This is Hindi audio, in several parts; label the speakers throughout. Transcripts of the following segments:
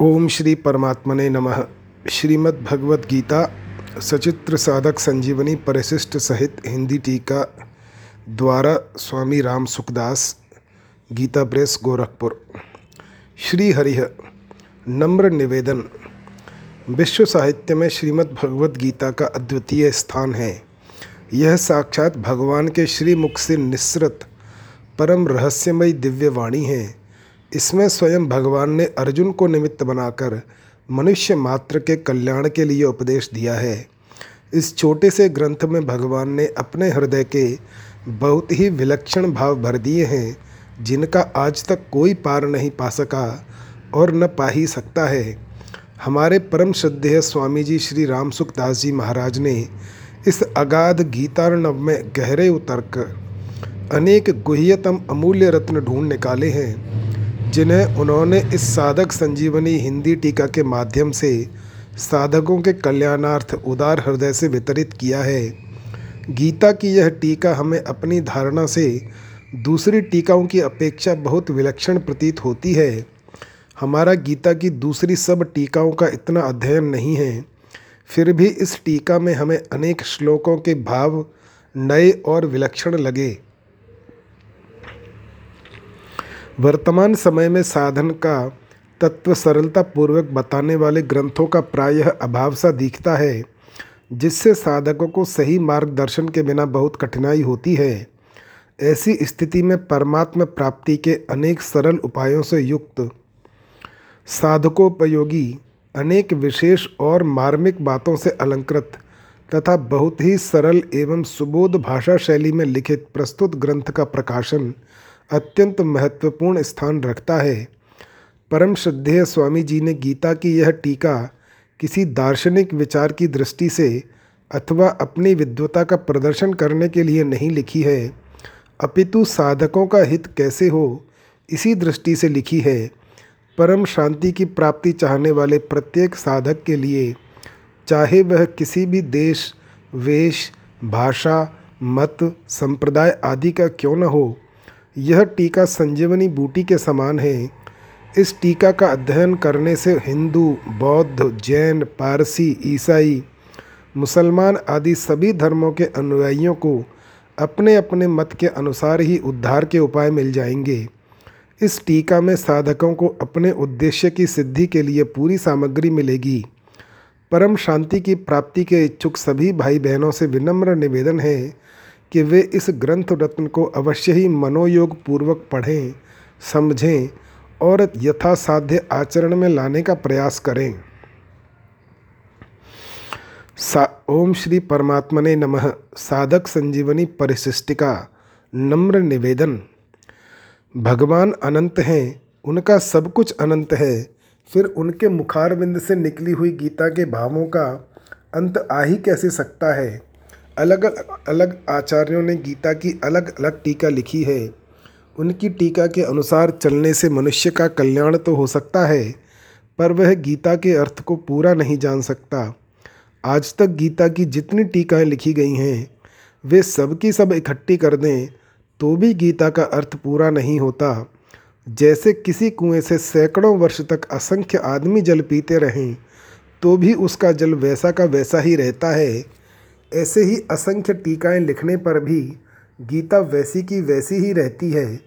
Speaker 1: ओम श्री परमात्मने नमः। श्रीमद् भगवत गीता, सचित्र साधक संजीवनी परिशिष्ट सहित हिंदी टीका द्वारा स्वामी राम सुखदास, गीता प्रेस गोरखपुर। श्री हरिह नम्र निवेदन। विश्व साहित्य में श्रीमद् भगवत गीता का अद्वितीय स्थान है। यह साक्षात भगवान के श्रीमुख से निसृत परम रहस्यमयी दिव्य वाणी है। इसमें स्वयं भगवान ने अर्जुन को निमित्त बनाकर मनुष्य मात्र के कल्याण के लिए उपदेश दिया है। इस छोटे से ग्रंथ में भगवान ने अपने हृदय के बहुत ही विलक्षण भाव भर दिए हैं, जिनका आज तक कोई पार नहीं पा सका और न पा ही सकता है। हमारे परम श्रद्धेय स्वामी जी श्री राम सुखदास जी महाराज ने इस अगाध गीतार्णव में गहरे उतरक, अनेक गुह्यतम अमूल्य रत्न ढूंढ निकाले हैं। जिन्हें उन्होंने इस साधक संजीवनी हिंदी टीका के माध्यम से साधकों के कल्याणार्थ उदार हृदय से वितरित किया है। गीता की यह टीका हमें अपनी धारणा से दूसरी टीकाओं की अपेक्षा बहुत विलक्षण प्रतीत होती है। हमारा गीता की दूसरी सब टीकाओं का इतना अध्ययन नहीं है। फिर भी इस टीका में हमें अनेक श्लोकों के भाव नए और विलक्षण लगे। वर्तमान समय में साधन का तत्व सरलता पूर्वक बताने वाले ग्रंथों का प्रायः अभाव सा दिखता है, जिससे साधकों को सही मार्गदर्शन के बिना बहुत कठिनाई होती है। ऐसी स्थिति में परमात्मा प्राप्ति के अनेक सरल उपायों से युक्त साधकोपयोगी अनेक विशेष और मार्मिक बातों से अलंकृत तथा बहुत ही सरल एवं सुबोध भाषा शैली में लिखित प्रस्तुत ग्रंथ का प्रकाशन अत्यंत महत्वपूर्ण स्थान रखता है। परम श्रद्धेय स्वामी जी ने गीता की यह टीका किसी दार्शनिक विचार की दृष्टि से अथवा अपनी विद्वता का प्रदर्शन करने के लिए नहीं लिखी है। अपितु साधकों का हित कैसे हो, इसी दृष्टि से लिखी है। परम शांति की प्राप्ति चाहने वाले प्रत्येक साधक के लिए, चाहे वह किसी भी देश, वेश, भाषा, मत, संप्रदाय आदि का क्यों न हो यह टीका संजीवनी बूटी के समान है। इस टीका का अध्ययन करने से हिंदू, बौद्ध, जैन, पारसी, ईसाई, मुसलमान आदि सभी धर्मों के अनुयायियों को अपने अपने मत के अनुसार ही उद्धार के उपाय मिल जाएँगे। इस टीका में साधकों को अपने उद्देश्य की सिद्धि के लिए पूरी सामग्री मिलेगी। परम शांति की प्राप्ति के इच्छुक सभी भाई बहनों से विनम्र निवेदन है कि वे इस ग्रंथ रत्न को अवश्य ही मनोयोग पूर्वक पढ़ें, समझें और यथासाध्य आचरण में लाने का प्रयास करें। सा, ओम श्री परमात्मने नमः। साधक संजीवनी परिशिष्टिका, नम्र निवेदन। भगवान अनंत हैं, उनका सब कुछ अनंत है। फिर उनके मुखारविंद से निकली हुई गीता के भावों का अंत आ ही कैसे सकता है? अलग अलग आचार्यों ने गीता की अलग अलग टीका लिखी है। उनकी टीका के अनुसार चलने से मनुष्य का कल्याण तो हो सकता है, पर वह गीता के अर्थ को पूरा नहीं जान सकता। आज तक गीता की जितनी टीकाएँ लिखी गई हैं, वे सब की सब इकट्ठी कर दें तो भी गीता का अर्थ पूरा नहीं होता। जैसे किसी कुएँ से सैकड़ों वर्ष तक असंख्य आदमी जल पीते रहें तो भी उसका जल वैसा का वैसा ही रहता है। ऐसे ही असंख्य टीकाएँ लिखने पर भी गीता वैसी की वैसी ही रहती है,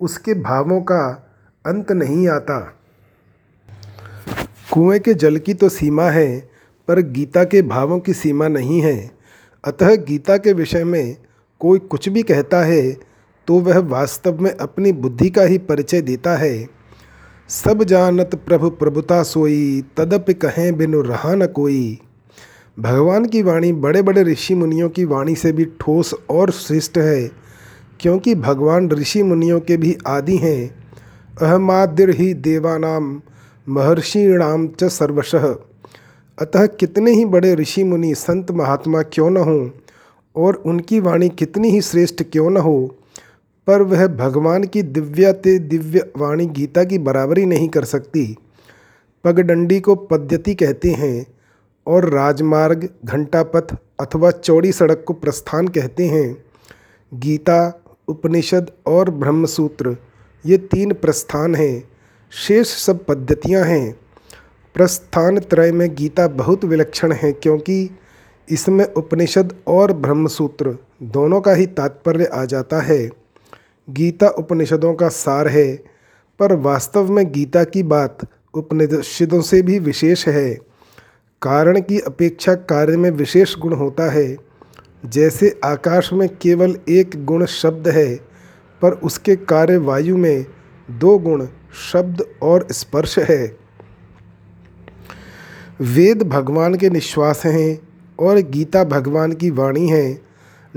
Speaker 1: उसके भावों का अंत नहीं आता। कुएँ के जल की तो सीमा है, पर गीता के भावों की सीमा नहीं है। अतः गीता के विषय में कोई कुछ भी कहता है तो वह वास्तव में अपनी बुद्धि का ही परिचय देता है। सब जानत प्रभु प्रभुता सोई, तदप कहें बिनु रहा न कोई। भगवान की वाणी बड़े बड़े ऋषि मुनियों की वाणी से भी ठोस और श्रेष्ठ है, क्योंकि भगवान ऋषि मुनियों के भी आदि हैं। अहमादिर ही देवानाम, महर्षिणाम च सर्वशः। अतः कितने ही बड़े ऋषि मुनि संत महात्मा क्यों न हों, और उनकी वाणी कितनी ही श्रेष्ठ क्यों न हो, पर वह भगवान की दिव्याते दिव्य वाणी गीता की बराबरी नहीं कर सकती। पगडंडी को पद्धति कहते हैं और राजमार्ग, घंटापथ अथवा चौड़ी सड़क को प्रस्थान कहते हैं। गीता, उपनिषद और ब्रह्मसूत्र, ये तीन प्रस्थान हैं। शेष सब पद्धतियाँ हैं। प्रस्थान त्रय में गीता बहुत विलक्षण है क्योंकि इसमें उपनिषद और ब्रह्मसूत्र दोनों का ही तात्पर्य आ जाता है। गीता उपनिषदों का सार है, पर वास्तव में गीता की बात उपनिषदों से भी विशेष है। कारण की अपेक्षा कार्य में विशेष गुण होता है। जैसे आकाश में केवल एक गुण शब्द है, पर उसके कार्य वायु में दो गुण शब्द और स्पर्श है। वेद भगवान के निश्वास हैं और गीता भगवान की वाणी है।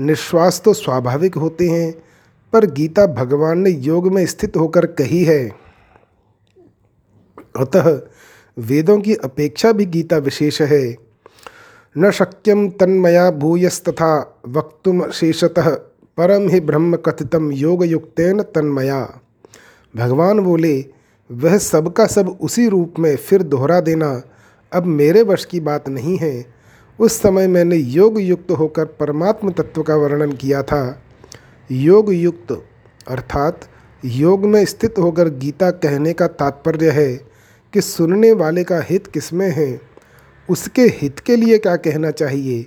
Speaker 1: निश्वास तो स्वाभाविक होते हैं, पर गीता भगवान ने योग में स्थित होकर कही है। अतः वेदों की अपेक्षा भी गीता विशेष है। न शक्यम तन्मया भूयस्तथा वक्तुम शेषतः परम ही ब्रह्म कथितम योग युक्तेन तन्मया। भगवान बोले, वह सबका सब उसी रूप में फिर दोहरा देना अब मेरे वश की बात नहीं है। उस समय मैंने योग युक्त होकर परमात्म तत्व का वर्णन किया था। योग युक्त अर्थात योग में स्थित होकर गीता कहने का तात्पर्य है। कि सुनने वाले का हित किसमें है? उसके हित के लिए क्या कहना चाहिए?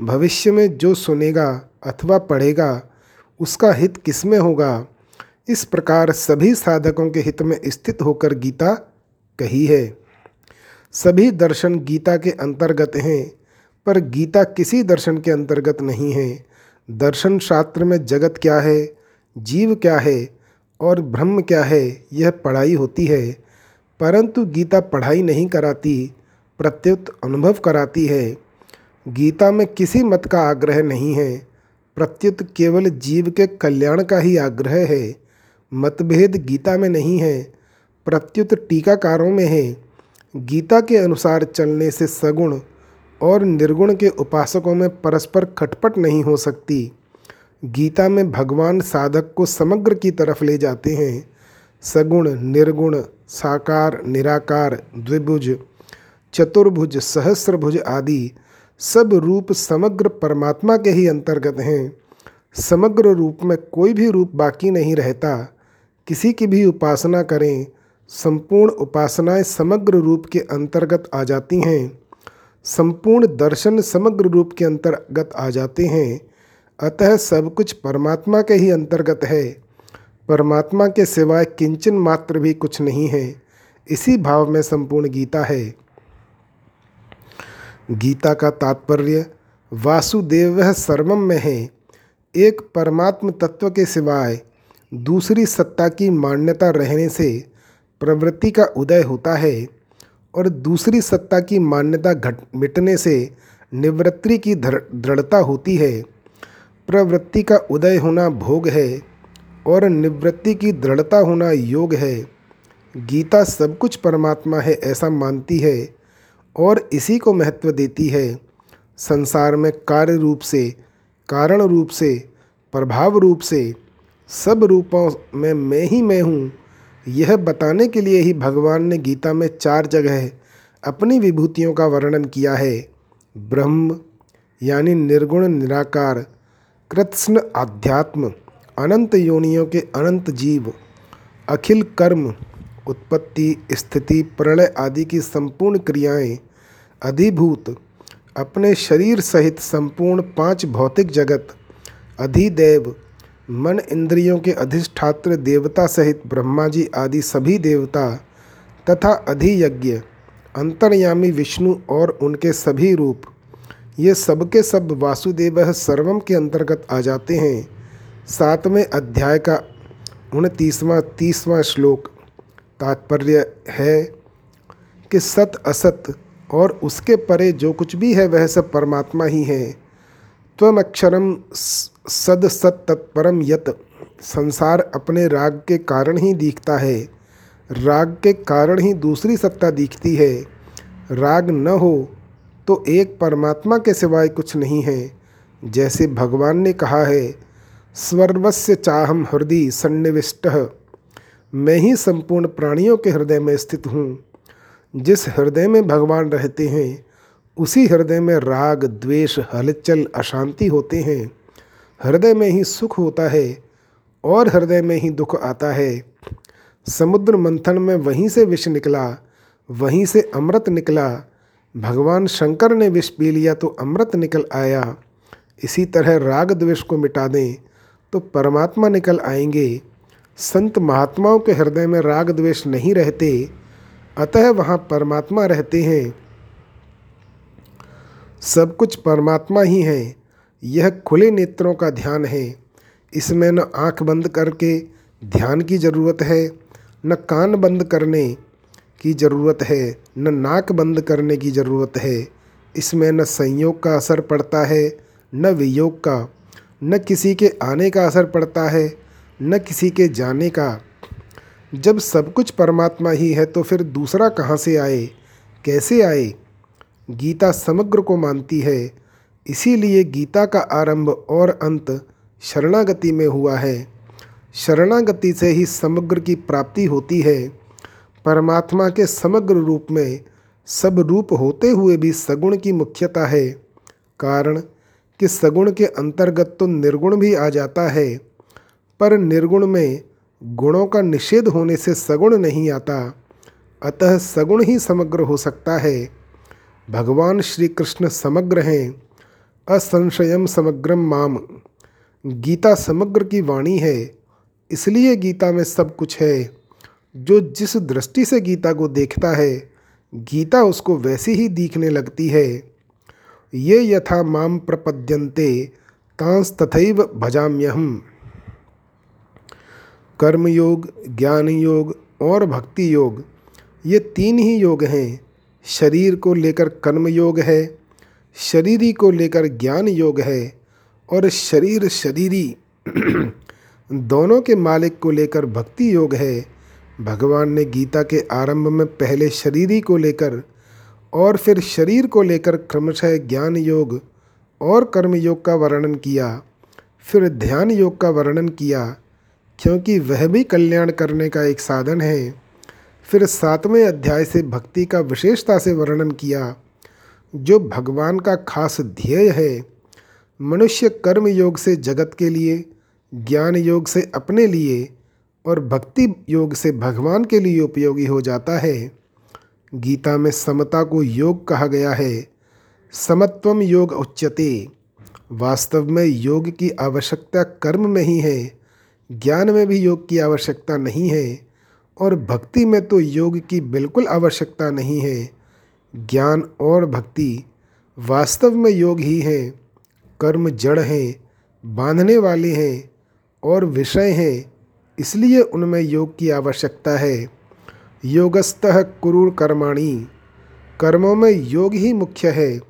Speaker 1: भविष्य में जो सुनेगा अथवा पढ़ेगा, उसका हित किसमें होगा? इस प्रकार सभी साधकों के हित में स्थित होकर गीता कही है। सभी दर्शन गीता के अंतर्गत हैं, पर गीता किसी दर्शन के अंतर्गत नहीं है। दर्शन शास्त्र में जगत क्या है, जीव क्या है और ब्रह्म क्या है, यह पढ़ाई होती है। परंतु गीता पढ़ाई नहीं कराती, प्रत्युत अनुभव कराती है। गीता में किसी मत का आग्रह नहीं है, प्रत्युत केवल जीव के कल्याण का ही आग्रह है। मतभेद गीता में नहीं है, प्रत्युत टीकाकारों में है। गीता के अनुसार चलने से सगुण और निर्गुण के उपासकों में परस्पर खटपट नहीं हो सकती। गीता में भगवान साधक को समग्र की तरफ़ ले जाते हैं। सगुण, निर्गुण साकार, निराकार, द्विभुज, चतुर्भुज, सहस्रभुज आदि सब रूप समग्र परमात्मा के ही अंतर्गत हैं। समग्र रूप में कोई भी रूप बाकी नहीं रहता। किसी की भी उपासना करें, संपूर्ण उपासनाएँ समग्र रूप के अंतर्गत आ जाती हैं। संपूर्ण दर्शन समग्र रूप के अंतर्गत आ जाते हैं। अतः सब कुछ परमात्मा के ही अंतर्गत है। परमात्मा के सिवाय किंचन मात्र भी कुछ नहीं है। इसी भाव में संपूर्ण गीता है। गीता का तात्पर्य, वासुदेव सर्वम में है। एक परमात्म तत्व के सिवाय दूसरी सत्ता की मान्यता रहने से प्रवृत्ति का उदय होता है और दूसरी सत्ता की मान्यता घट मिटने से निवृत्ति की दृढ़ता होती है। प्रवृत्ति का उदय होना भोग है। और निवृत्ति की दृढ़ता होना योग है। गीता सब कुछ परमात्मा है ऐसा मानती है और इसी को महत्व देती है। संसार में कार्य रूप से, कारण रूप से, प्रभाव रूप से, सब रूपों में मैं ही मैं हूँ। यह बताने के लिए ही भगवान ने गीता में चार जगह अपनी विभूतियों का वर्णन किया है। ब्रह्म, यानी निर्गुण, निराकार, कृत्स्न, आध्यात्म। अनंत योनियों के अनंत जीव, अखिल कर्म, उत्पत्ति, स्थिति, प्रलय आदि की संपूर्ण क्रियाएँ अधिभूत, अपने शरीर सहित संपूर्ण पाँच भौतिक जगत, अधिदेव, मन इंद्रियों के अधिष्ठात्र देवता सहित ब्रह्मा जी आदि सभी देवता तथा अधियज्ञ, अंतर्यामी विष्णु और उनके सभी रूप, ये सबके सब वासुदेव सर्वम के अंतर्गत आ जाते हैं। सातवें अध्याय का उनतीसवां, तीसवां श्लोक तात्पर्य है कि सत असत और उसके परे जो कुछ भी है वह सब परमात्मा ही है। त्वमक्षरम सद सत तत्परम यत। संसार अपने राग के कारण ही दिखता है। राग के कारण ही दूसरी सत्ता दिखती है। राग न हो तो एक परमात्मा के सिवाय कुछ नहीं है। जैसे भगवान ने कहा है स्वर्वस्य चाहम हृदय सन्निविष्ट। मैं ही संपूर्ण प्राणियों के हृदय में स्थित हूँ। जिस हृदय में भगवान रहते हैं, उसी हृदय में राग, द्वेष, हलचल, अशांति होते हैं। हृदय में ही सुख होता है और हृदय में ही दुख आता है। समुद्र मंथन में वहीं से विष निकला, वहीं से अमृत निकला। भगवान शंकर ने विष पी लिया तो अमृत निकल आया। इसी तरह राग द्वेष को मिटा दें तो परमात्मा निकल आएँगे। संत महात्माओं के हृदय में राग द्वेष नहीं रहते, अतः वहाँ परमात्मा रहते हैं। सब कुछ परमात्मा ही है। यह खुले नेत्रों का ध्यान है। इसमें न आँख बंद करके ध्यान की ज़रूरत है, न कान बंद करने की ज़रूरत है, न नाक बंद करने की ज़रूरत है। इसमें न संयोग का असर पड़ता है, न वियोग का। न किसी के आने का असर पड़ता है, न किसी के जाने का। जब सब कुछ परमात्मा ही है तो फिर दूसरा कहाँ से आए, कैसे आए? गीता समग्र को मानती है। इसीलिए गीता का आरंभ और अंत शरणागति में हुआ है। शरणागति से ही समग्र की प्राप्ति होती है। परमात्मा के समग्र रूप में सब रूप होते हुए भी सगुण की मुख्यता है। कारण कि सगुण के अंतर्गत तो निर्गुण भी आ जाता है, पर निर्गुण में गुणों का निषेध होने से सगुण नहीं आता। अतः सगुण ही समग्र हो सकता है। भगवान श्री कृष्ण समग्र हैं असंशयम समग्रम माम। गीता समग्र की वाणी है, इसलिए गीता में सब कुछ है। जो जिस दृष्टि से गीता को देखता है, गीता उसको वैसी ही दिखने लगती है। ये यथा माम प्रपद्यन्ते तांस तथैव भजाम्यहम। कर्मयोग ज्ञान योग और भक्ति योग ये तीन ही योग हैं। शरीर को लेकर कर्म योग है, शरीरी को लेकर ज्ञान योग है और शरीर शरीरी दोनों के मालिक को लेकर भक्ति योग है। भगवान ने गीता के आरंभ में पहले शरीरी को लेकर और फिर शरीर को लेकर क्रमशः ज्ञान योग और कर्म योग का वर्णन किया, फिर ध्यान योग का वर्णन किया, क्योंकि वह भी कल्याण करने का एक साधन है। फिर सातवें अध्याय से भक्ति का विशेषता से वर्णन किया, जो भगवान का खास ध्येय है। मनुष्य कर्म योग से जगत के लिए ज्ञान योग से अपने लिए और भक्ति योग से भगवान के लिए उपयोगी हो जाता है। गीता में समता को योग कहा गया है। समत्वम योग उच्यते। वास्तव में योग की आवश्यकता कर्म में ही है। ज्ञान में भी योग की आवश्यकता नहीं है। और भक्ति में तो योग की बिल्कुल आवश्यकता नहीं है। ज्ञान और भक्ति वास्तव में योग ही है। कर्म जड़ हैं, बांधने वाले हैं और विषय हैं, इसलिए उनमें योग की आवश्यकता है। योगस्थ कुरुर कर्माणी। कर्मों में योग ही मुख्य है।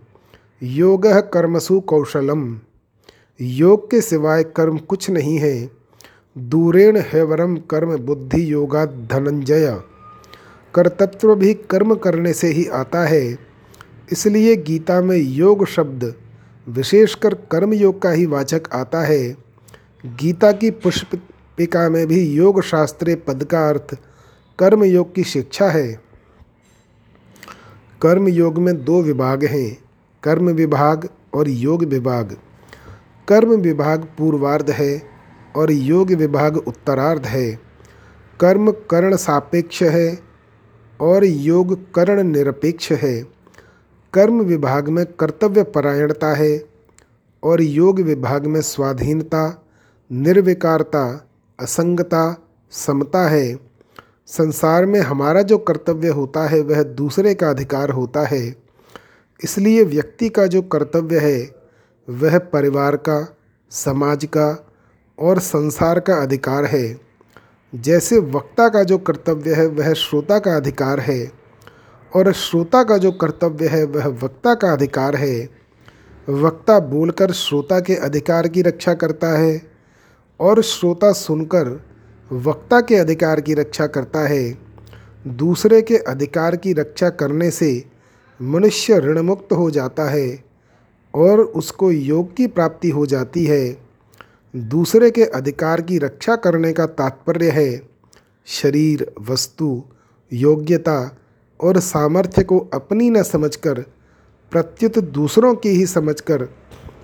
Speaker 1: योग कर्मसु कौशलम। योग के सिवाय कर्म कुछ नहीं है। दूरेण हैवरम कर्म बुद्धि योगा धनंजय। कर्तत्व भी कर्म करने से ही आता है। इसलिए गीता में योग शब्द, विशेषकर कर्म योग का ही वाचक आता है। गीता की पुष्पिका में भी योग शास्त्रीय पद का अर्थ कर्म योग की शिक्षा है। कर्म योग में दो विभाग हैं, कर्म विभाग और योग विभाग। कर्म विभाग पूर्वार्ध है और योग विभाग उत्तरार्ध है। कर्म कर्ण सापेक्ष है और योग कर्ण निरपेक्ष है। कर्म विभाग में कर्तव्य परायणता है और योग विभाग में स्वाधीनता, निर्विकारता, असंगता, समता है। संसार में हमारा जो कर्तव्य होता है, वह दूसरे का अधिकार होता है। इसलिए व्यक्ति का जो कर्तव्य है, वह परिवार का, समाज का और संसार का अधिकार है। जैसे वक्ता का जो कर्तव्य है, वह श्रोता का अधिकार है और श्रोता का जो कर्तव्य है, वह वक्ता का अधिकार है। वक्ता बोलकर श्रोता के अधिकार की रक्षा करता है और श्रोता सुनकर वक्ता के अधिकार की रक्षा करता है, दूसरे के अधिकार की रक्षा करने से मनुष्य ऋणमुक्त हो जाता है और उसको योग की प्राप्ति हो जाती है। दूसरे के अधिकार की रक्षा करने का तात्पर्य है, शरीर, वस्तु, योग्यता और सामर्थ्य को अपनी न समझकर, प्रत्युत दूसरों की ही समझकर,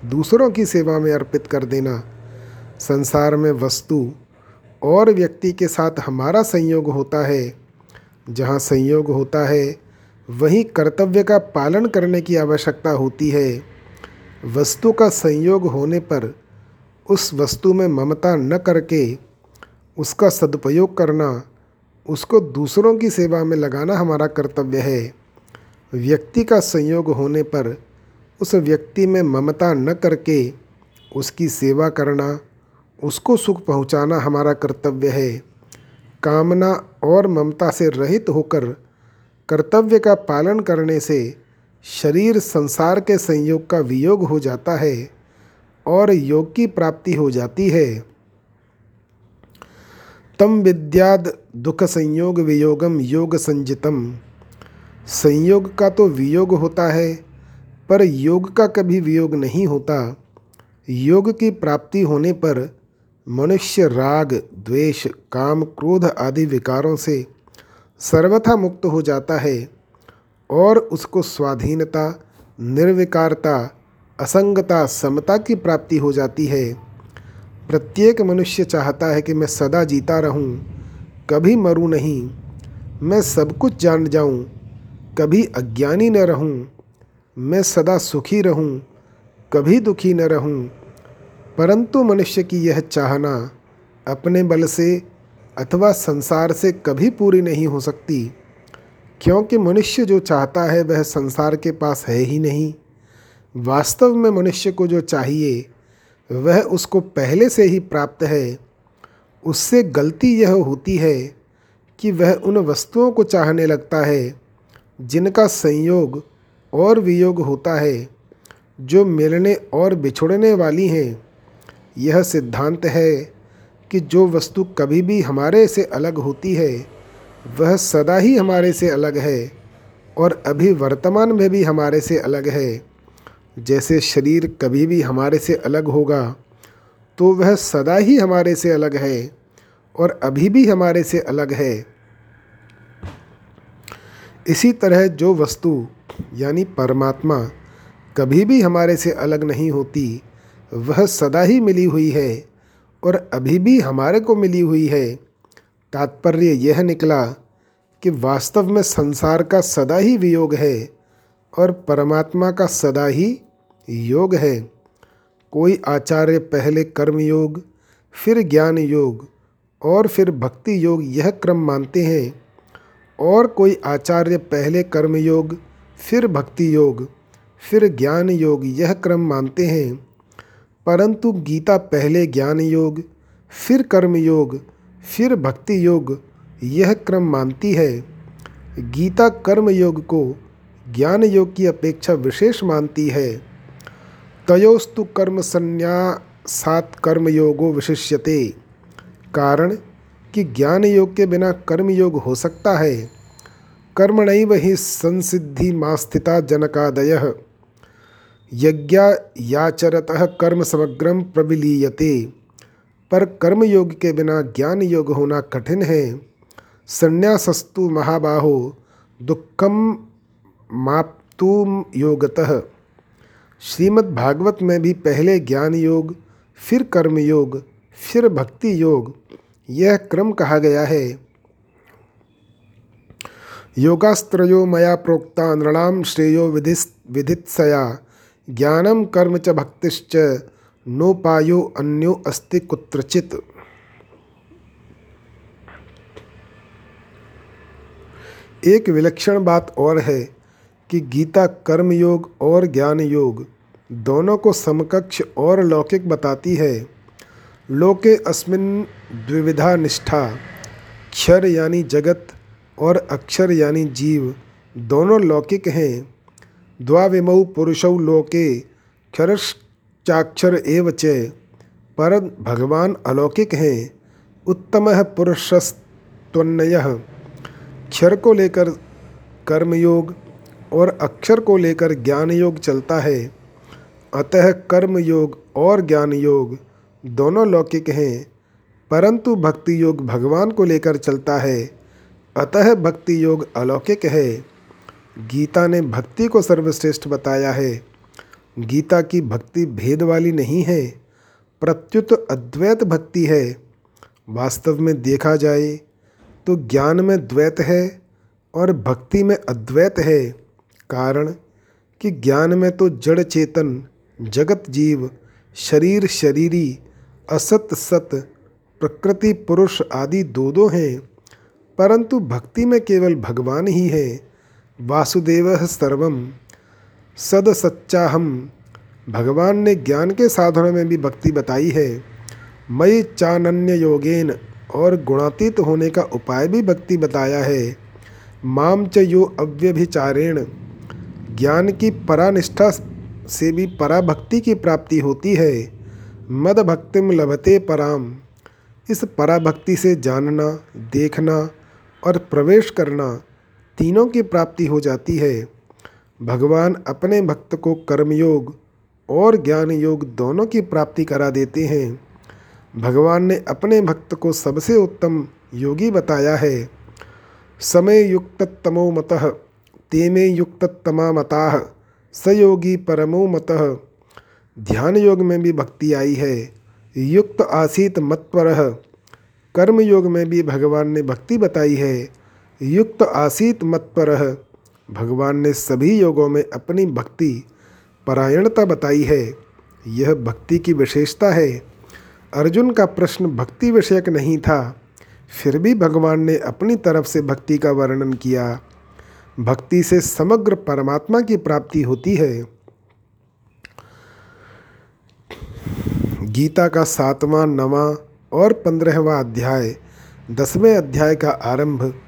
Speaker 1: दूसरों की सेवा में अर्पित कर देना। संसार में वस्तु और व्यक्ति के साथ हमारा संयोग होता है। जहाँ संयोग होता है, वहीं कर्तव्य का पालन करने की आवश्यकता होती है। वस्तु का संयोग होने पर उस वस्तु में ममता न करके उसका सदुपयोग करना, उसको दूसरों की सेवा में लगाना हमारा कर्तव्य है। व्यक्ति का संयोग होने पर उस व्यक्ति में ममता न करके उसकी सेवा करना उसको सुख पहुंचाना हमारा कर्तव्य है। कामना और ममता से रहित होकर कर्तव्य का पालन करने से शरीर संसार के संयोग का वियोग हो जाता है और योग की प्राप्ति हो जाती है। तम विद्याद दुख संयोग वियोगम योग संजितम। संयोग का तो वियोग होता है, पर योग का कभी वियोग नहीं होता। योग की प्राप्ति होने पर मनुष्य राग द्वेष काम क्रोध आदि विकारों से सर्वथा मुक्त हो जाता है और उसको स्वाधीनता निर्विकारता असंगता समता की प्राप्ति हो जाती है प्रत्येक मनुष्य चाहता है कि मैं सदा जीता रहूँ, कभी मरूं नहीं मैं सब कुछ जान जाऊँ, कभी अज्ञानी न रहूँ, मैं सदा सुखी रहूँ, कभी दुखी न रहूँ। परंतु मनुष्य की यह चाहना अपने बल से अथवा संसार से कभी पूरी नहीं हो सकती, क्योंकि मनुष्य जो चाहता है वह संसार के पास है ही नहीं। वास्तव में मनुष्य को जो चाहिए, वह उसको पहले से ही प्राप्त है। उससे गलती यह होती है कि वह उन वस्तुओं को चाहने लगता है, जिनका संयोग और वियोग होता है, जो मिलने और बिछुड़ने वाली हैं। यह सिद्धांत है कि जो वस्तु कभी भी हमारे से अलग होती है, वह सदा ही हमारे से अलग है और अभी वर्तमान में भी हमारे से अलग है। जैसे शरीर कभी भी हमारे से अलग होगा तो वह सदा ही हमारे से अलग है और अभी भी हमारे से अलग है। इसी तरह जो वस्तु, यानी परमात्मा, कभी भी हमारे से अलग नहीं होती वह सदा ही मिली हुई है और अभी भी हमारे को मिली हुई है। तात्पर्य यह निकला कि वास्तव में संसार का सदा ही वियोग है और परमात्मा का सदा ही योग है। कोई आचार्य पहले कर्म योग फिर ज्ञान योग और फिर भक्ति योग यह क्रम मानते हैं। और कोई आचार्य पहले कर्म योग फिर भक्ति योग फिर ज्ञान योग यह क्रम मानते हैं। परंतु गीता पहले ज्ञान योग फिर कर्म योग फिर भक्ति योग यह क्रम मानती है। गीता कर्म योग को ज्ञान योग की अपेक्षा विशेष मानती है। तयोस्तु कर्म संन्यासात कर्म योगो विशिष्यते, कारण कि ज्ञान योग के बिना कर्म योग हो सकता है। कर्म नहीं वही संसिद्धि मास्थिता जनकादय। यज्ञायाचरतः कर्म समग्रम प्रविलीयते। पर कर्म योग के बिना ज्ञान योग होना कठिन है। संन्यासस्तु महाबाहो दुखम माप्तुम योगतः। श्रीमद् भागवत में भी पहले ज्ञान योग फिर कर्म योग फिर भक्ति योग यह क्रम कहा गया है। योगास्त्रो मया प्रोक्ता नृणाम श्रेयो विधि विधित्सया। ज्ञानम कर्म च भक्तिश्च, नोपायो अन्यो अस्ति कुत्रचित। एक विलक्षण बात और है कि गीता कर्म योग और ज्ञान योग दोनों को समकक्ष और लौकिक बताती है। लोके अस्मिन द्विविधा निष्ठा, क्षर यानी जगत और अक्षर यानी जीव दोनों लौकिक हैं। द्वाविमौ पुरुषौ लोके क्षरश्चाक्षर एव च। पर भगवान अलौकिक हैं, उत्तम पुरुषस्तन्नय क्षर को लेकर कर्मयोग और अक्षर को लेकर ज्ञान योग चलता है। अतः कर्म योग और ज्ञान योग दोनों लौकिक हैं, परंतु भक्ति योग भगवान को लेकर चलता है। अतः भक्ति योग अलौकिक है। गीता ने भक्ति को सर्वश्रेष्ठ बताया है। गीता की भक्ति भेद वाली नहीं है, प्रत्युत अद्वैत भक्ति है। वास्तव में देखा जाए तो ज्ञान में द्वैत है और भक्ति में अद्वैत है, कारण कि ज्ञान में तो जड़ चेतन, जगत जीव, शरीर शरीरी, असत सत, प्रकृति पुरुष आदि दो दो हैं, परंतु भक्ति में केवल भगवान ही है। वासुदेव सर्वम सद सच्चा हम भगवान ने ज्ञान के साधनों में भी भक्ति बताई है। मई चानन्य योगेन और गुणातीत होने का उपाय भी भक्ति बताया है। माम च यो अव्यभिचारेण। ज्ञान की परानिष्ठा से भी पराभक्ति की प्राप्ति होती है। मद भक्तिम लभते पराम इस पराभक्ति से जानना, देखना और प्रवेश करना तीनों की प्राप्ति हो जाती है। भगवान अपने भक्त को कर्मयोग और ज्ञान योग दोनों की प्राप्ति करा देते हैं। भगवान ने अपने भक्त को सबसे उत्तम योगी बताया है। समय युक्त तमो मत, तेमे युक्त तमा मता, सयोगी परमो मत। ध्यान योग में भी भक्ति आई है। युक्त आसीत मत्पर कर्म योग में भी भगवान ने भक्ति बताई है। युक्त आसीत मत्पर भगवान ने सभी योगों में अपनी भक्ति, परायणता बताई है। यह भक्ति की विशेषता है। अर्जुन का प्रश्न भक्ति विषयक नहीं था। फिर भी भगवान ने अपनी तरफ़ से भक्ति का वर्णन किया। भक्ति से समग्र परमात्मा की प्राप्ति होती है। गीता का सातवां, नवा और पंद्रहवा अध्याय, दसवें अध्याय का आरंभ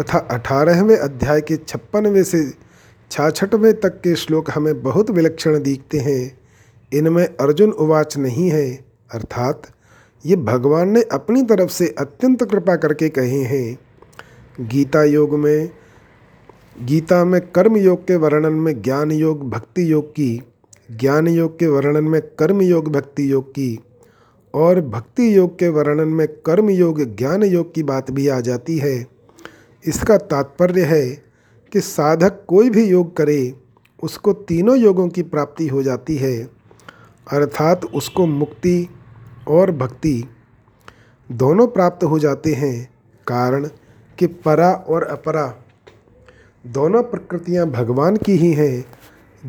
Speaker 1: तथा अठारहवें अध्याय के छप्पनवें से छाछठवें तक के श्लोक हमें बहुत विलक्षण दिखते हैं। इनमें अर्जुन उवाच नहीं है, अर्थात ये भगवान ने अपनी तरफ़ से अत्यंत कृपा करके कहे हैं। गीता योग में, गीता में कर्म योग के वर्णन में ज्ञान योग, भक्ति योग की, ज्ञान योग के वर्णन में कर्म योग, भक्ति योग की, और भक्ति योग के वर्णन में कर्म योग, ज्ञान योग की बात भी आ जाती है। इसका तात्पर्य है कि साधक कोई भी योग करे, उसको तीनों योगों की प्राप्ति हो जाती है, अर्थात उसको मुक्ति और भक्ति दोनों प्राप्त हो जाते हैं। कारण कि परा और अपरा दोनों प्रकृतियाँ भगवान की ही हैं।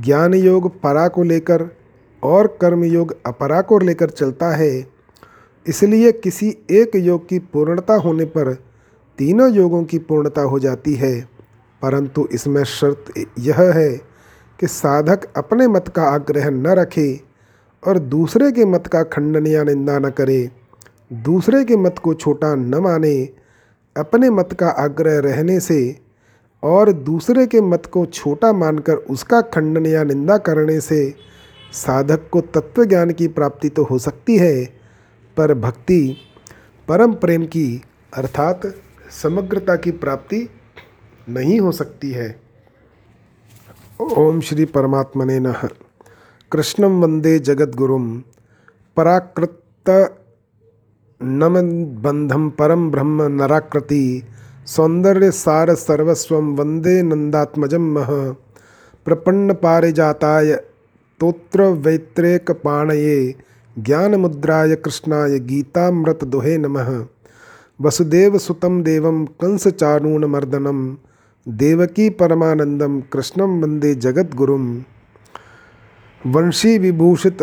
Speaker 1: ज्ञान योग परा को लेकर और कर्म योग अपरा को लेकर चलता है। इसलिए किसी एक योग की पूर्णता होने पर तीनों योगों की पूर्णता हो जाती है, परंतु इसमें शर्त यह है कि साधक अपने मत का आग्रह न रखे और दूसरे के मत का खंडन या निंदा न करे, दूसरे के मत को छोटा न माने, अपने मत का आग्रह रहने से और दूसरे के मत को छोटा मानकर उसका खंडन या निंदा करने से साधक को तत्व ज्ञान की प्राप्ति तो हो सकती है, पर भक्ति परम प्रेम की, अर्थात समग्रता की प्राप्ति नहीं हो सकती है। ओम श्री परमात्मने नमः। कृष्णं वंदे जगद्गुरुं। पराकृतनमबन्धं परं ब्रह्म नराकृति। सौन्दर्यसारसर्वस्वं वंदे नन्दात्मजं मह। प्रपन्नपारिजाताय तोत्रवैत्रेकपाणये ज्ञानमुद्राय कृष्णाय गीतामृतदुहे नमः। वसुदेवसुतं देवं कंसचाणूरमर्दनं देवकी परमानन्दं कृष्णं वंदे जगद्गुरुम्। वंशी विभूषित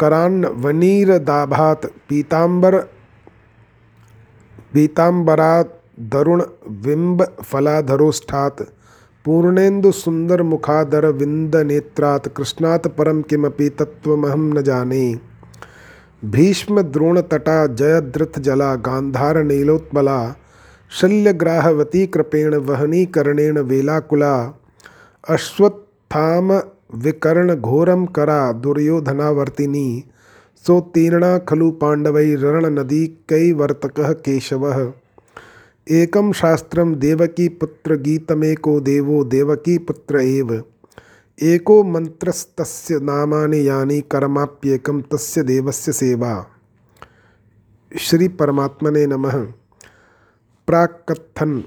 Speaker 1: करान्न वनीर दाभात पीताम्बर पीताम्बरा दरुण बिंब फलाधरोष्ठात, पूर्णेन्दु सुंदर मुखादर विंद नेत्रात कृष्णात परम किमपि तत्वमहम न जाने। भीष्म द्रोण तटा जयद्रथ जला गांधार नीलोत्पला शल्यग्राहवती कृपेण वहनी कर्णेन वेलाकुला अश्वत्थाम विकर्ण घोरम करा दुर्योधनावर्तिनी, सोत्तीर्णा खलु पांडवै नदी कई वर्तक केशव। एकम शास्त्रम देवकी पुत्र गीतमेको देवो देवकी पुत्र एव। एको मंत्रस्तस्य नामानि यानी कर्माप्येकम तस्य देवस्य सेवा। श्री परमात्मने नमः। प्राकथन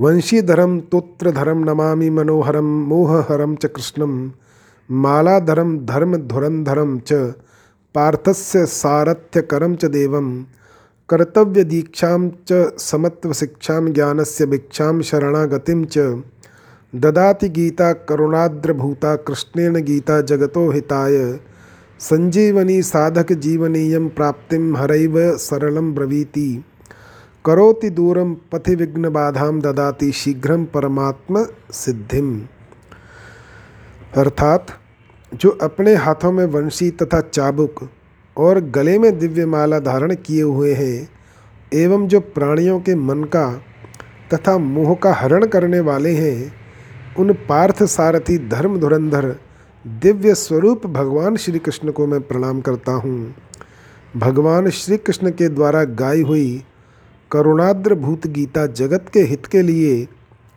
Speaker 1: वंशीधरम तोत्रधरम नमामि मनोहरम मोहहरम च कृष्णम मालाधरम धर्म धुरंधरम च पार्थस्य सारथ्यकरम च देवम कर्तव्यदीक्षां च समत्वशिक्षां, ज्ञानस्य भिक्षां, शरणागतिं च ददाति गीता करुणाद्रभूता कृष्णेन गीता जगतो हिताय। संजीवनी साधक जीवनीयं प्राप्ति हरैव सरल ब्रवीति। करोति दूरम पथि विघ्न बाधाम ददाति शीघ्र परमात्म सिद्धिम अर्थात, जो अपने हाथों में वंशी तथा चाबुक और गले में दिव्य माला धारण किए हुए हैं, एवं जो प्राणियों के मन का तथा मोह का हरण करने वाले हैं उन पार्थ सारथी धर्म धुरंधर दिव्य स्वरूप भगवान श्री कृष्ण को मैं प्रणाम करता हूँ। भगवान श्री कृष्ण के द्वारा गाई हुई करुणाद्र भूत गीता जगत के हित के लिए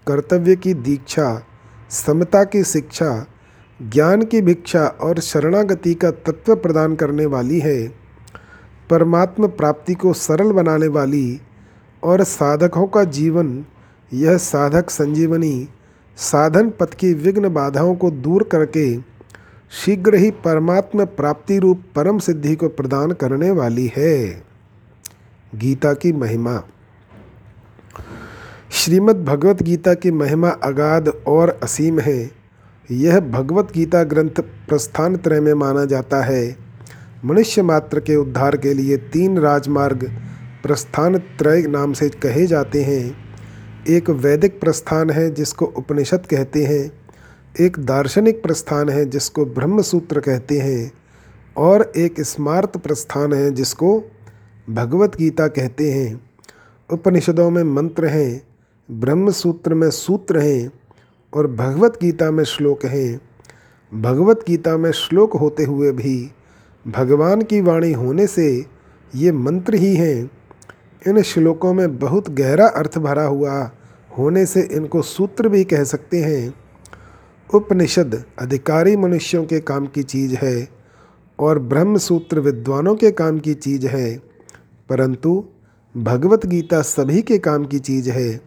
Speaker 1: कर्तव्य की दीक्षा, समता की शिक्षा, ज्ञान की भिक्षा और शरणागति का तत्व प्रदान करने वाली है। परमात्म प्राप्ति को सरल बनाने वाली और साधकों का जीवन, यह साधक संजीवनी साधन पथ की विघ्न बाधाओं को दूर करके शीघ्र ही परमात्म प्राप्ति रूप परम सिद्धि को प्रदान करने वाली है। गीता की महिमा। श्रीमद् भगवत गीता की महिमा अगाध और असीम है। यह भगवत गीता ग्रंथ प्रस्थान त्रय में माना जाता है। मनुष्य मात्र के उद्धार के लिए तीन राजमार्ग प्रस्थान त्रय नाम से कहे जाते हैं। एक वैदिक प्रस्थान है जिसको उपनिषद कहते हैं। एक दार्शनिक प्रस्थान है जिसको ब्रह्म सूत्र कहते हैं। और एक स्मार्त प्रस्थान है जिसको भगवत गीता कहते हैं। उपनिषदों में मंत्र हैं ब्रह्म सूत्र में सूत्र हैं और भगवत गीता में श्लोक हैं। भगवत गीता में श्लोक होते हुए भी भगवान की वाणी होने से ये मंत्र ही हैं। इन श्लोकों में बहुत गहरा अर्थ भरा हुआ होने से इनको सूत्र भी कह सकते हैं। उपनिषद अधिकारी मनुष्यों के काम की चीज़ है और ब्रह्म सूत्र विद्वानों के काम की चीज़ है, परंतु भगवत गीता सभी के काम की चीज़ है।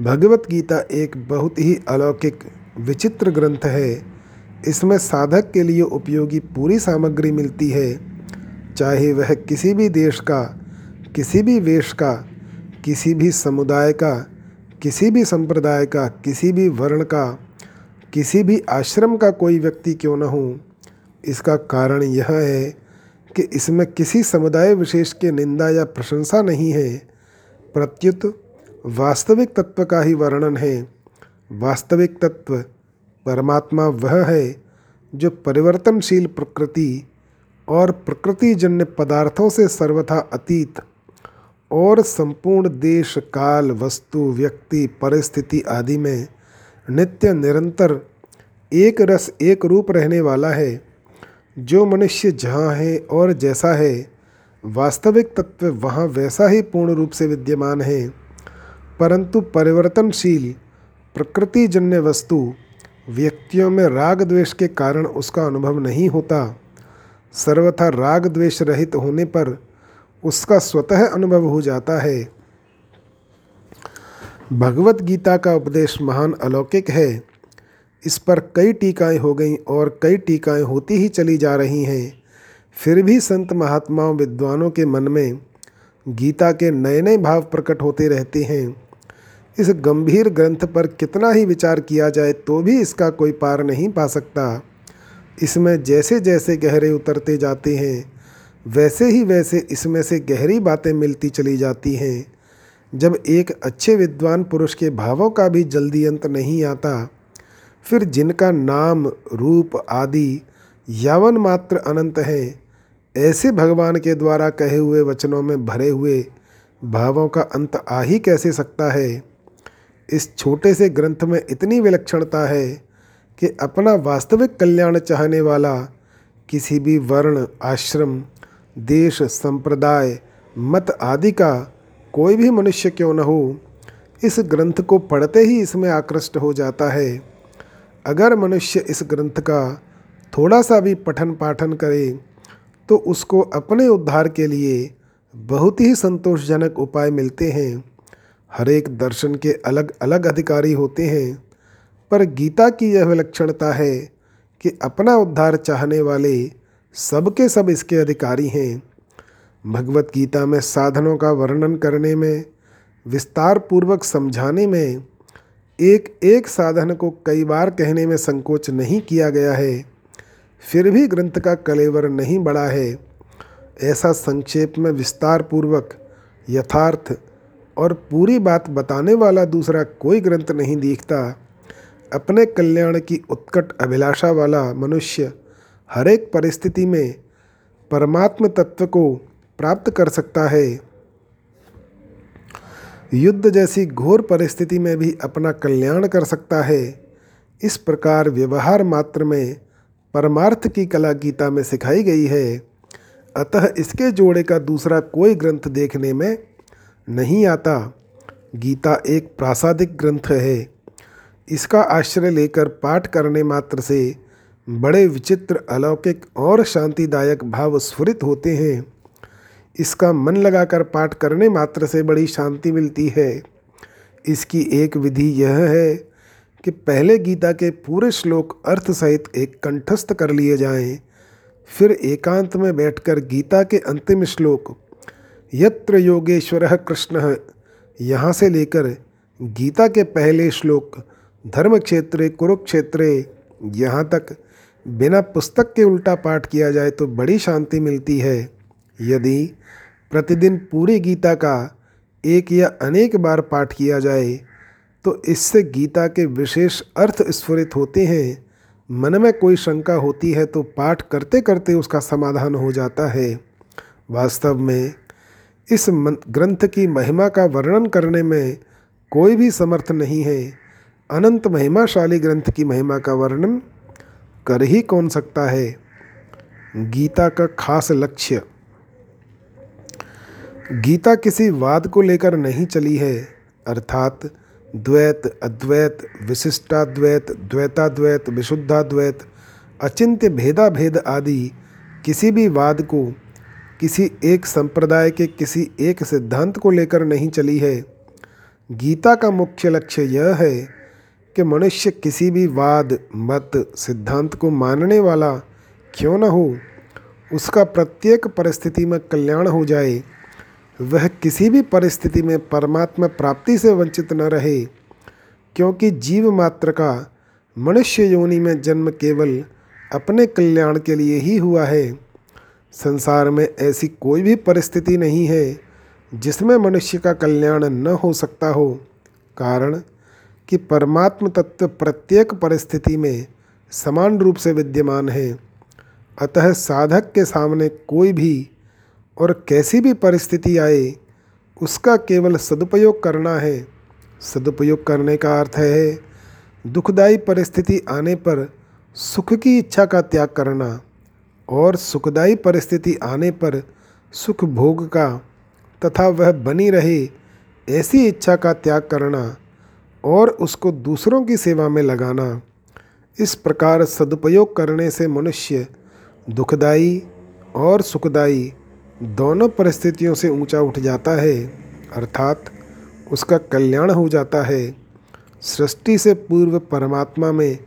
Speaker 1: भगवत गीता एक बहुत ही अलौकिक, विचित्र ग्रंथ है। इसमें साधक के लिए उपयोगी पूरी सामग्री मिलती है। चाहे वह किसी भी देश का, किसी भी वेश का, किसी भी समुदाय का किसी भी संप्रदाय का, किसी भी वर्ण का, किसी भी आश्रम का कोई व्यक्ति क्यों न हो, इसका कारण यह है कि इसमें किसी समुदाय विशेष के निंदा या प्रशंसा नहीं है। प्रत्युत वास्तविक तत्व का ही वर्णन है। वास्तविक तत्व परमात्मा वह है जो परिवर्तनशील प्रकृति और प्रकृतिजन्य पदार्थों से सर्वथा अतीत और संपूर्ण देश, काल, वस्तु, व्यक्ति, परिस्थिति आदि में नित्य, निरंतर एक रस, एक रूप रहने वाला है। जो मनुष्य जहाँ है और जैसा है, वास्तविक तत्व वहाँ वैसा ही पूर्ण रूप से विद्यमान है। परंतु परिवर्तनशील, प्रकृतिजन्य वस्तु व्यक्तियों में राग द्वेष के कारण उसका अनुभव नहीं होता। सर्वथा राग द्वेष रहित होने पर उसका स्वतः अनुभव हो जाता है। भगवत गीता का उपदेश महान अलौकिक है। इस पर कई टीकाएँ हो गई और कई टीकाएँ होती ही चली जा रही हैं। फिर भी संत महात्माओं विद्वानों के मन में गीता के नए नए भाव प्रकट होते रहते हैं। इस गंभीर ग्रंथ पर कितना ही विचार किया जाए तो भी इसका कोई पार नहीं पा सकता। इसमें जैसे जैसे गहरे उतरते जाते हैं वैसे ही वैसे इसमें से गहरी बातें मिलती चली जाती हैं। जब एक अच्छे विद्वान पुरुष के भावों का भी जल्दी अंत नहीं आता, फिर जिनका नाम, रूप, आदि यावन मात्र अनंत है, ऐसे भगवान के द्वारा कहे हुए वचनों में भरे हुए भावों का अंत आ ही कैसे सकता है? इस छोटे से ग्रंथ में इतनी विलक्षणता है कि अपना वास्तविक कल्याण चाहने वाला किसी भी वर्ण, आश्रम देश, संप्रदाय, मत आदि का कोई भी मनुष्य क्यों न हो, इस ग्रंथ को पढ़ते ही इसमें आकृष्ट हो जाता है। अगर मनुष्य इस ग्रंथ का थोड़ा सा भी पठन पाठन करे तो उसको अपने उद्धार के लिए बहुत ही संतोषजनक उपाय मिलते हैं। हर एक दर्शन के अलग अलग अधिकारी होते हैं, पर गीता की यह विलक्षणता है कि अपना उद्धार चाहने वाले सबके सब इसके अधिकारी हैं। भगवत गीता में साधनों का वर्णन करने में विस्तार पूर्वक समझाने में एक एक साधन को कई बार कहने में संकोच नहीं किया गया है। फिर भी ग्रंथ का कलेवर नहीं बढ़ा है। ऐसा संक्षेप में विस्तार पूर्वक यथार्थ और पूरी बात बताने वाला दूसरा कोई ग्रंथ नहीं दिखता। अपने कल्याण की उत्कट अभिलाषा वाला मनुष्य हर एक परिस्थिति में परमात्म तत्व को प्राप्त कर सकता है। युद्ध जैसी घोर परिस्थिति में भी अपना कल्याण कर सकता है। इस प्रकार व्यवहार मात्र में परमार्थ की कला गीता में सिखाई गई है। अतः इसके जोड़े का दूसरा कोई ग्रंथ देखने में नहीं आता। गीता एक प्रासादिक ग्रंथ है। इसका आश्रय लेकर पाठ करने मात्र से बड़े विचित्र अलौकिक और शांतिदायक भाव स्फुरित होते हैं। इसका मन लगाकर पाठ करने मात्र से बड़ी शांति मिलती है। इसकी एक विधि यह है कि पहले गीता के पूरे श्लोक अर्थ सहित एक कंठस्थ कर लिए जाएँ, फिर एकांत में बैठकर गीता के अंतिम श्लोक यत्र योगेश्वर कृष्ण यहाँ से लेकर गीता के पहले श्लोक धर्म क्षेत्र कुरुक्षेत्र यहाँ तक बिना पुस्तक के उल्टा पाठ किया जाए तो बड़ी शांति मिलती है। यदि प्रतिदिन पूरी गीता का एक या अनेक बार पाठ किया जाए तो इससे गीता के विशेष अर्थ स्फुरित होते हैं। मन में कोई शंका होती है तो पाठ करते करते उसका समाधान हो जाता है। वास्तव में इस ग्रंथ की महिमा का वर्णन करने में कोई भी समर्थ नहीं है। अनंत महिमाशाली ग्रंथ की महिमा का वर्णन कर ही कौन सकता है? गीता का खास लक्ष्य। गीता किसी वाद को लेकर नहीं चली है, अर्थात द्वैत, अद्वैत, विशिष्टाद्वैत, द्वैताद्वैत, विशुद्धाद्वैत, अचिंत्य भेदा भेद आदि किसी भी वाद को, किसी एक संप्रदाय के किसी एक सिद्धांत को लेकर नहीं चली है। गीता का मुख्य लक्ष्य यह है कि मनुष्य किसी भी वाद, मत, सिद्धांत को मानने वाला क्यों न हो, उसका प्रत्येक परिस्थिति में कल्याण हो जाए, वह किसी भी परिस्थिति में परमात्मा प्राप्ति से वंचित न रहे, क्योंकि जीव मात्र का मनुष्य योनि में जन्म केवल अपने कल्याण के लिए ही हुआ है। संसार में ऐसी कोई भी परिस्थिति नहीं है जिसमें मनुष्य का कल्याण न हो सकता हो। कारण कि परमात्म तत्व प्रत्येक परिस्थिति में समान रूप से विद्यमान है। अतः साधक के सामने कोई भी और कैसी भी परिस्थिति आए, उसका केवल सदुपयोग करना है। सदुपयोग करने का अर्थ है दुखदायी परिस्थिति आने पर सुख की इच्छा का त्याग करना और सुखदायी परिस्थिति आने पर सुख भोग का तथा वह बनी रहे ऐसी इच्छा का त्याग करना और उसको दूसरों की सेवा में लगाना। इस प्रकार सदुपयोग करने से मनुष्य दुखदाई और सुखदाई दोनों परिस्थितियों से ऊँचा उठ जाता है, अर्थात उसका कल्याण हो जाता है। सृष्टि से पूर्व परमात्मा में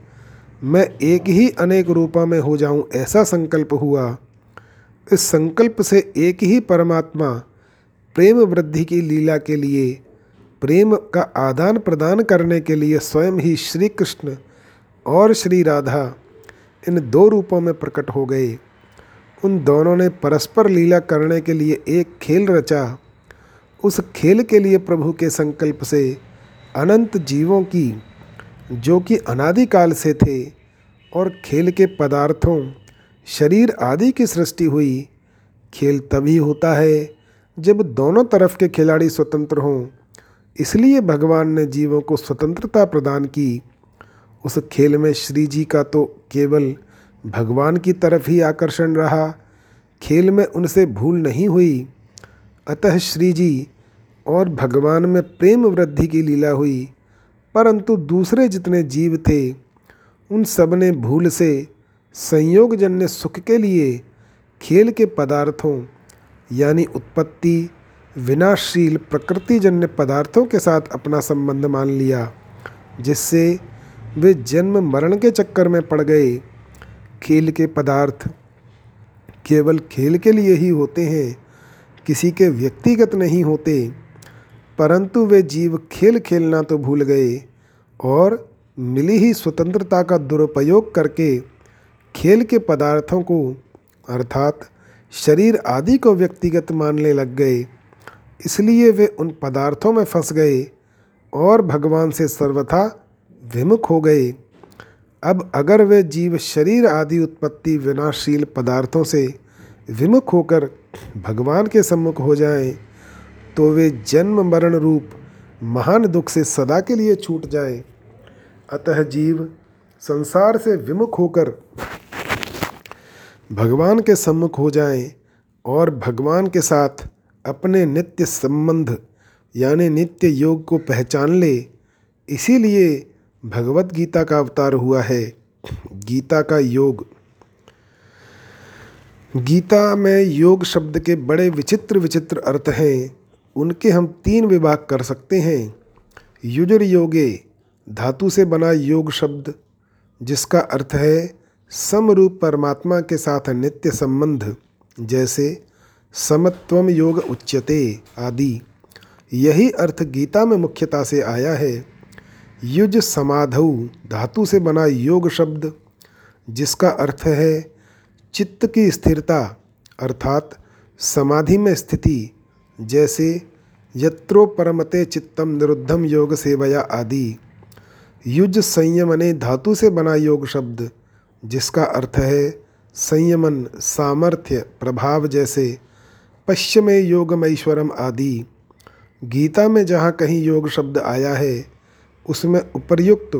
Speaker 1: मैं एक ही अनेक रूपों में हो जाऊँ ऐसा संकल्प हुआ। इस संकल्प से एक ही परमात्मा प्रेम वृद्धि की लीला के लिए प्रेम का आदान प्रदान करने के लिए स्वयं ही श्री कृष्ण और श्री राधा इन दो रूपों में प्रकट हो गए। उन दोनों ने परस्पर लीला करने के लिए एक खेल रचा। उस खेल के लिए प्रभु के संकल्प से अनंत जीवों की, जो कि अनादिकाल से थे, और खेल के पदार्थों, शरीर आदि की सृष्टि हुई। खेल तभी होता है जब दोनों तरफ़ के खिलाड़ी स्वतंत्र हों। इसलिए भगवान ने जीवों को स्वतंत्रता प्रदान की। उस खेल में श्री जी का तो केवल भगवान की तरफ़ ही आकर्षण रहा। खेल में उनसे भूल नहीं हुई। अतः श्री जी और भगवान में प्रेम वृद्धि की लीला हुई। परंतु दूसरे जितने जीव थे, उन सबने भूल से संयोगजन्य सुख के लिए खेल के पदार्थों, यानी उत्पत्ति विनाशील प्रकृतिजन्य पदार्थों के साथ अपना संबंध मान लिया, जिससे वे जन्म मरण के चक्कर में पड़ गए। खेल के पदार्थ केवल खेल के लिए ही होते हैं, किसी के व्यक्तिगत नहीं होते, परंतु वे जीव खेल खेलना तो भूल गए और मिली ही स्वतंत्रता का दुरुपयोग करके खेल के पदार्थों को, अर्थात शरीर आदि को व्यक्तिगत मानने लग गए। इसलिए वे उन पदार्थों में फंस गए और भगवान से सर्वथा विमुख हो गए अब अगर वे जीव शरीर आदि उत्पत्ति विनाशील पदार्थों से विमुख होकर भगवान के सम्मुख हो जाएँ, तो वे जन्म मरण रूप महान दुख से सदा के लिए छूट जाएँ। अतः जीव संसार से विमुख होकर भगवान के सम्मुख हो जाएँ और भगवान के साथ अपने नित्य संबंध, यानी नित्य योग को पहचान ले। इसीलिए भगवत गीता का अवतार हुआ है, गीता का योग। गीता में योग शब्द के बड़े विचित्र विचित्र अर्थ हैं। उनके हम तीन विभाग कर सकते हैं। युजर योगे, धातु से बना योग शब्द, जिसका अर्थ है समरूप परमात्मा के साथ नित्य संबंध, जैसे समत्वम योग उच्यते आदि। यही अर्थ गीता में मुख्यता से आया है। युज समाधौ, धातु से बना योग शब्द, जिसका अर्थ है चित्त की स्थिरता, अर्थात समाधि में स्थिति, जैसे यत्रो परमते चित्तम निरुद्धम योग सेवया आदि। युज संयमने धातु से बना योग शब्द, जिसका अर्थ है संयमन, सामर्थ्य, प्रभाव जैसे। पश्चिमे योगमैश्वरम आदि। गीता में जहाँ कहीं योग शब्द आया है, उसमें उपर्युक्त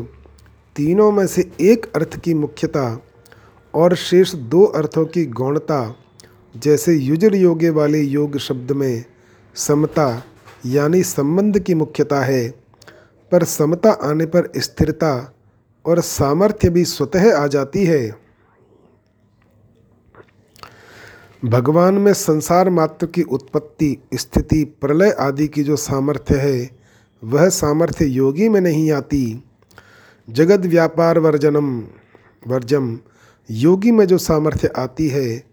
Speaker 1: तीनों में से एक अर्थ की मुख्यता और शेष दो अर्थों की गौणता, जैसे युजर योगे वाले योग शब्द में समता यानी संबंध की मुख्यता है, पर समता आने पर स्थिरता और सामर्थ्य भी स्वतः आ जाती है। भगवान में संसार मात्र की उत्पत्ति, स्थिति, प्रलय आदि की जो सामर्थ्य है, वह सामर्थ्य योगी में नहीं आती। जगत व्यापार वर्जनम, वर्जम, योगी में जो सामर्थ्य आती है,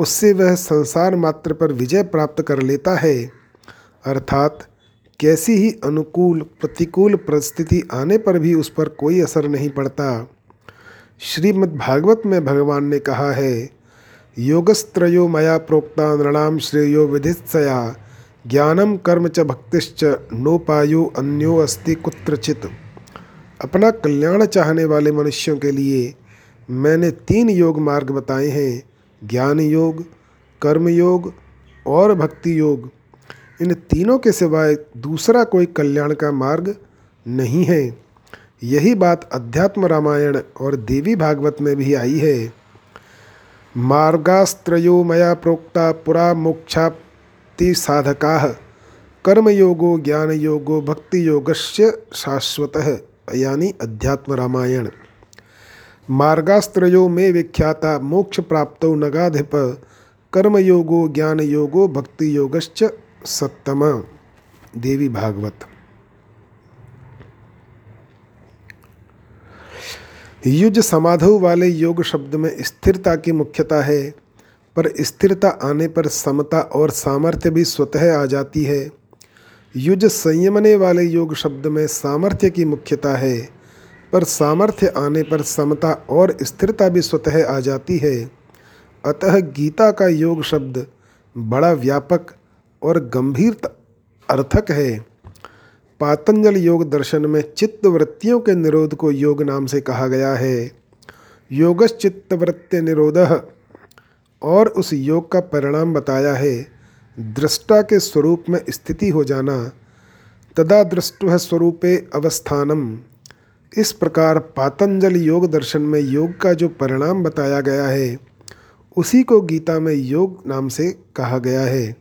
Speaker 1: उससे वह संसार मात्र पर विजय प्राप्त कर लेता है। अर्थात, कैसी ही अनुकूल, प्रतिकूल परिस्थिति आने पर भी उस पर कोई असर नहीं पड़ता। श्रीमद् भागवत में भगवान ने कहा है योगस्त्रो मया प्रोक्ता नृणाम श्रेयो विधित्सया। ज्ञानम कर्म च भक्तिश्च, नोपायो अन्यो अस्ति कुत्रचित। अपना कल्याण चाहने वाले मनुष्यों के लिए मैंने तीन योग मार्ग बताए हैं। ज्ञान योग कर्म योग और भक्ति योग इन तीनों के सिवाय दूसरा कोई कल्याण का मार्ग नहीं है। यही बात अध्यात्म रामायण और देवी भागवत में भी आई है। मार्गास्त्रो मया प्रोक्ता पुरा मोक्षाप्ति साधका। कर्मयोगो ज्ञान योगो भक्ति योगस्य शाश्वत, यानी अध्यात्म रामायण मार्गास्त्रो में विख्याता मोक्ष प्राप्त नगाधिप, कर्मयोगो ज्ञान योगो भक्ति योगश्च सप्तम देवी भागवत। युज समाधु वाले योग शब्द में स्थिरता की मुख्यता है, पर स्थिरता आने पर समता और सामर्थ्य भी स्वतः आ जाती है। युज संयमने वाले योग शब्द में सामर्थ्य की मुख्यता है, पर सामर्थ्य आने पर समता और स्थिरता भी स्वतः आ जाती है। अतः गीता का योग शब्द बड़ा व्यापक और गंभीर अर्थक है। पातंजल योग दर्शन में चित्त वृत्तियों के निरोध को योग नाम से कहा गया है। योगश्चित्त वृत्ति निरोध और उस योग का परिणाम बताया है। दृष्टा के स्वरूप में स्थिति हो जाना, तदा दृष्ट स्वरूपे अवस्थानम। इस प्रकार पातंजल योग दर्शन में योग का जो परिणाम बताया गया है, उसी को गीता में योग नाम से कहा गया है।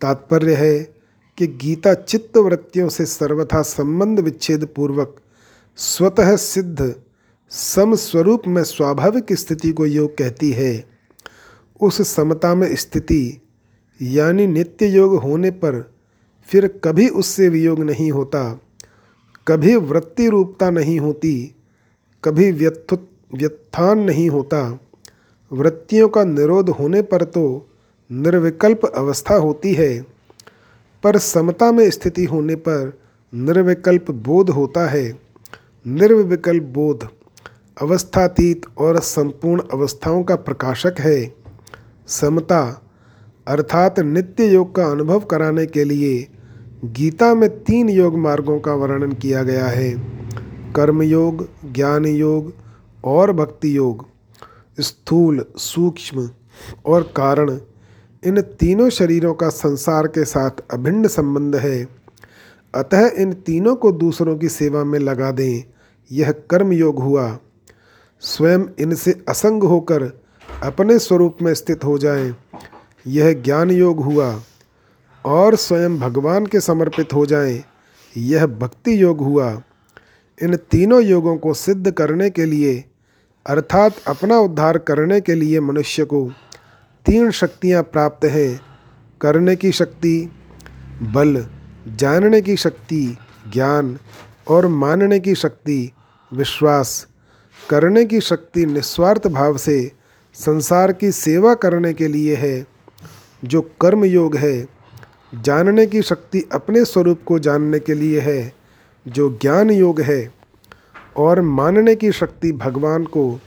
Speaker 1: तात्पर्य है कि गीता चित्त वृत्तियों से सर्वथा संबंध विच्छेद पूर्वक स्वतः सिद्ध, समस्वरूप में स्वाभाविक स्थिति को योग कहती है। उस समता में स्थिति, यानी नित्य योग होने पर फिर कभी उससे वियोग नहीं होता, कभी वृत्ति रूपता नहीं होती, कभी व्यथुत व्यत्थान नहीं होता। वृत्तियों का निरोध होने पर तो निर्विकल्प अवस्था होती है। पर समता में स्थिति होने पर निर्विकल्प बोध होता है। निर्विकल्प बोध अवस्थातीत और संपूर्ण अवस्थाओं का प्रकाशक है। समता अर्थात नित्य योग का अनुभव कराने के लिए गीता में तीन योग मार्गों का वर्णन किया गया है। कर्म योग ज्ञान योग और भक्ति योग स्थूल, सूक्ष्म और कारण इन तीनों शरीरों का संसार के साथ अभिन्न संबंध है। अतः इन तीनों को दूसरों की सेवा में लगा दें। यह कर्म योग हुआ। स्वयं इनसे असंग होकर अपने स्वरूप में स्थित हो जाएँ, यह ज्ञान योग हुआ। और स्वयं भगवान के समर्पित हो जाएँ, यह भक्ति योग हुआ। इन तीनों योगों को सिद्ध करने के लिए अर्थात अपना उद्धार करने के लिए मनुष्य को तीन शक्तियाँ प्राप्त हैं, करने की शक्ति, बल, जानने की शक्ति, ज्ञान, और मानने की शक्ति, विश्वास। करने की शक्ति निस्वार्थ भाव से संसार की सेवा करने के लिए है, जो कर्म योग है। जानने की शक्ति अपने स्वरूप को जानने के लिए है, जो ज्ञान योग है। और मानने की शक्ति भगवान को,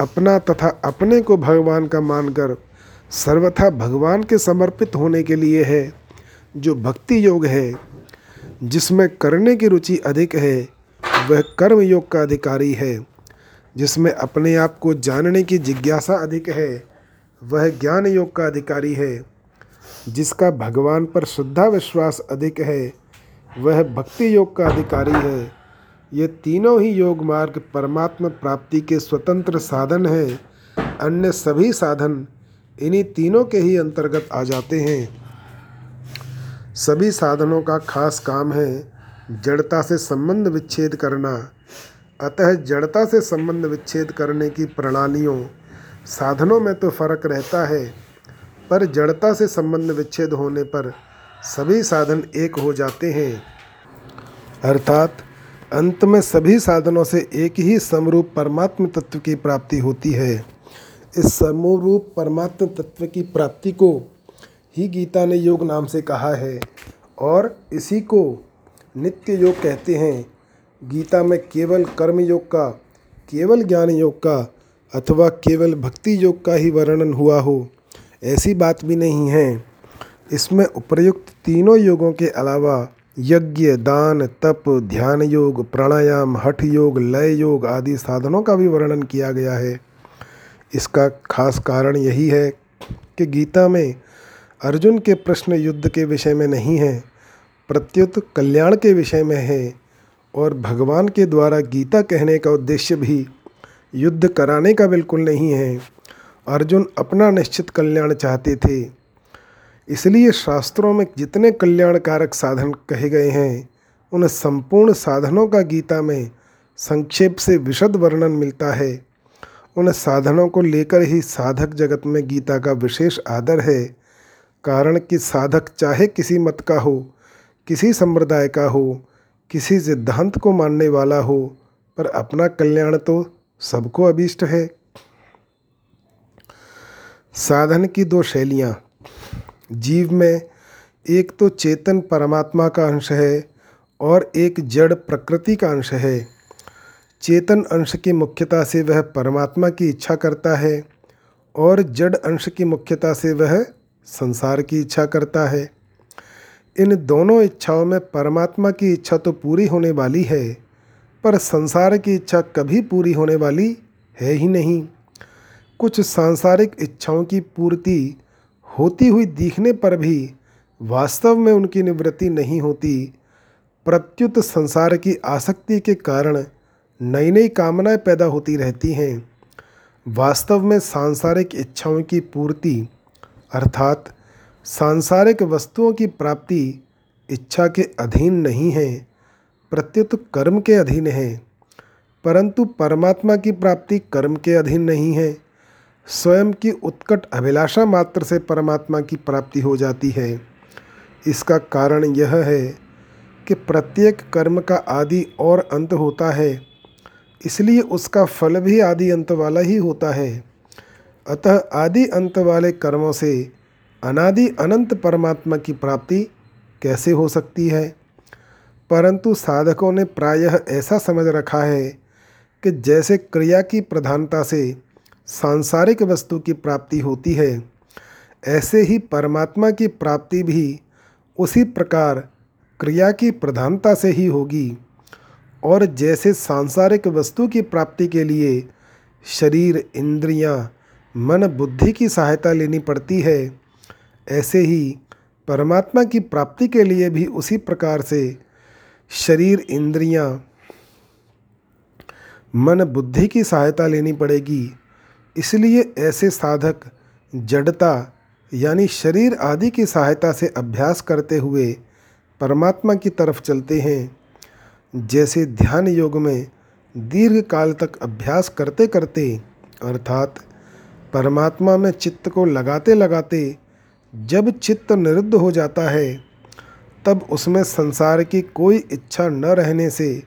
Speaker 1: अपना तथा अपने को भगवान का मानकर सर्वथा भगवान के समर्पित होने के लिए है, जो भक्ति योग है, जिसमें करने की रुचि अधिक है, वह कर्म योग का अधिकारी है, जिसमें अपने आप को जानने की जिज्ञासा अधिक है, वह ज्ञान योग का अधिकारी है, जिसका भगवान पर श्रद्धा विश्वास अधिक है, वह भक्ति योग का अधिकारी है। ये तीनों ही योग मार्ग परमात्मा प्राप्ति के स्वतंत्र साधन हैं, अन्य सभी साधन इन्हीं तीनों के ही अंतर्गत आ जाते हैं। सभी साधनों का खास काम है जड़ता से संबंध विच्छेद करना। अतः जड़ता से संबंध विच्छेद करने की प्रणालियों, साधनों में तो फ़र्क रहता है, पर जड़ता से संबंध विच्छेद होने पर सभी साधन एक हो जाते हैं। अर्थात, अंत में सभी साधनों से एक ही समरूप परमात्म तत्व की प्राप्ति होती है। इस समरूप परमात्म तत्व की प्राप्ति को ही गीता ने योग नाम से कहा है। और इसी को नित्य योग कहते हैं। गीता में केवल कर्म योग का, केवल ज्ञान योग का अथवा केवल भक्ति योग का ही वर्णन हुआ हो, ऐसी बात भी नहीं है। इसमें उपर्युक्त तीनों योगों के अलावा यज्ञ, दान, तप, ध्यान योग, प्राणायाम, हठ योग, लय योग आदि साधनों का भी वर्णन किया गया है। इसका खास कारण यही है कि गीता में अर्जुन के प्रश्न युद्ध के विषय में नहीं है, प्रत्युत कल्याण के विषय में है और भगवान के द्वारा गीता कहने का उद्देश्य भी युद्ध कराने का बिल्कुल नहीं है। अर्जुन अपना निश्चित कल्याण चाहते थे। इसलिए शास्त्रों में जितने कल्याणकारक साधन कहे गए हैं, उन संपूर्ण साधनों का गीता में संक्षेप से विशद वर्णन मिलता है। उन साधनों को लेकर ही साधक जगत में गीता का विशेष आदर है। कारण कि साधक चाहे किसी मत का हो, किसी संप्रदाय का हो, किसी सिद्धांत को मानने वाला हो, पर अपना कल्याण तो सबको अभीष्ट है। साधन की दो शैलियाँ। जीव में एक तो चेतन परमात्मा का अंश है और एक जड़ प्रकृति का अंश है। चेतन अंश की मुख्यता से वह परमात्मा की इच्छा करता है और जड़ अंश की मुख्यता से वह संसार की इच्छा करता है। इन दोनों इच्छाओं में परमात्मा की इच्छा तो पूरी होने वाली है, पर संसार की इच्छा कभी पूरी होने वाली है ही नहीं। कुछ सांसारिक इच्छाओं की पूर्ति होती हुई दिखने पर भी वास्तव में उनकी निवृत्ति नहीं होती। प्रत्युत संसार की आसक्ति के कारण नई नई कामनाएँ पैदा होती रहती हैं। वास्तव में सांसारिक इच्छाओं की पूर्ति, अर्थात सांसारिक वस्तुओं की प्राप्ति इच्छा के अधीन नहीं है, प्रत्युत कर्म के अधीन है, परंतु परमात्मा की प्राप्ति कर्म के अधीन नहीं है। स्वयं की उत्कट अभिलाषा मात्र से परमात्मा की प्राप्ति हो जाती है। इसका कारण यह है कि प्रत्येक कर्म का आदि और अंत होता है। इसलिए उसका फल भी आदि अंत वाला ही होता है। अतः आदि अंत वाले कर्मों से अनादि अनंत परमात्मा की प्राप्ति कैसे हो सकती है? परंतु साधकों ने प्रायः ऐसा समझ रखा है कि जैसे क्रिया की प्रधानता से सांसारिक वस्तु की प्राप्ति होती है, ऐसे ही परमात्मा की प्राप्ति भी उसी प्रकार क्रिया की प्रधानता से ही होगी। और जैसे सांसारिक वस्तु की प्राप्ति के लिए शरीर इंद्रियाँ, मन बुद्धि की सहायता लेनी पड़ती है ऐसे ही परमात्मा की प्राप्ति के लिए भी उसी प्रकार से शरीर इंद्रियाँ, मन बुद्धि की सहायता लेनी पड़ेगी। इसलिए ऐसे साधक जड़ता यानी शरीर आदि की सहायता से अभ्यास करते हुए परमात्मा की तरफ़ चलते हैं। जैसे ध्यान योग में दीर्घ काल तक अभ्यास करते करते, अर्थात परमात्मा में चित्त को लगाते लगाते जब चित्त निरुद्ध हो जाता है, तब उसमें संसार की कोई इच्छा न रहने से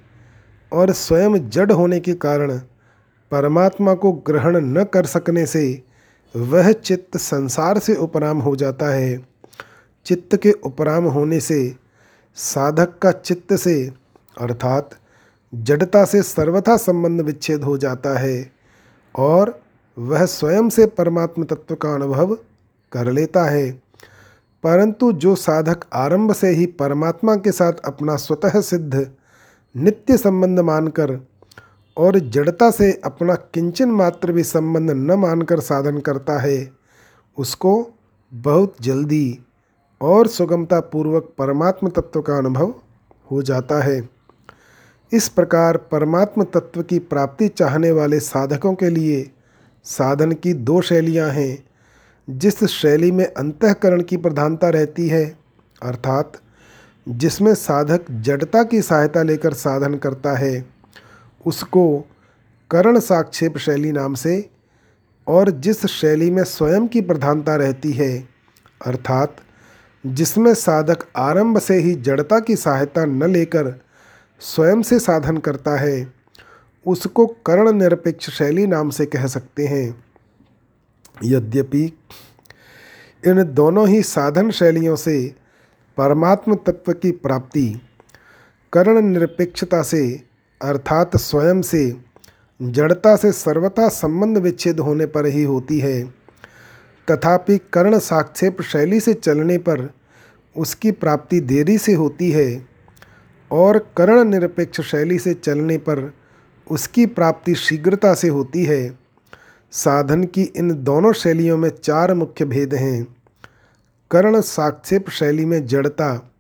Speaker 1: और स्वयं जड़ होने के कारण परमात्मा को ग्रहण न कर सकने से वह चित्त संसार से उपराम हो जाता है। चित्त के उपराम होने से साधक का चित्त से अर्थात जड़ता से सर्वथा संबंध विच्छेद हो जाता है और वह स्वयं से परमात्म तत्व का अनुभव कर लेता है। परंतु जो साधक आरंभ से ही परमात्मा के साथ अपना स्वतः सिद्ध, नित्य संबंध मानकर और जड़ता से अपना किंचन मात्र भी संबंध न मानकर साधन करता है, उसको बहुत जल्दी और सुगमता पूर्वक परमात्म तत्व का अनुभव हो जाता है। इस प्रकार परमात्म तत्व की प्राप्ति चाहने वाले साधकों के लिए साधन की दो शैलियाँ हैं, जिस शैली में अंतकरण की प्रधानता रहती है, अर्थात जिसमें साधक जड़ता की सहायता लेकर साधन करता है, उसको करण साक्षेप शैली नाम से, और जिस शैली में स्वयं की प्रधानता रहती है, अर्थात जिसमें साधक आरंभ से ही जड़ता की सहायता न लेकर स्वयं से साधन करता है, उसको कर्ण निरपेक्ष शैली नाम से कह सकते हैं। यद्यपि, इन दोनों ही साधन शैलियों से परमात्म तत्व की प्राप्ति कर्ण निरपेक्षता से, अर्थात स्वयं से, जड़ता से सर्वथा संबंध विच्छेद होने पर ही होती है। तथापि कर्ण साक्षेप शैली से चलने पर उसकी प्राप्ति देरी से होती है। और कर्ण निरपेक्ष शैली से चलने पर उसकी प्राप्ति शीघ्रता से होती है। साधन की इन दोनों शैलियों में चार मुख्य भेद हैं। कर्ण साक्षेप शैली में जड़ता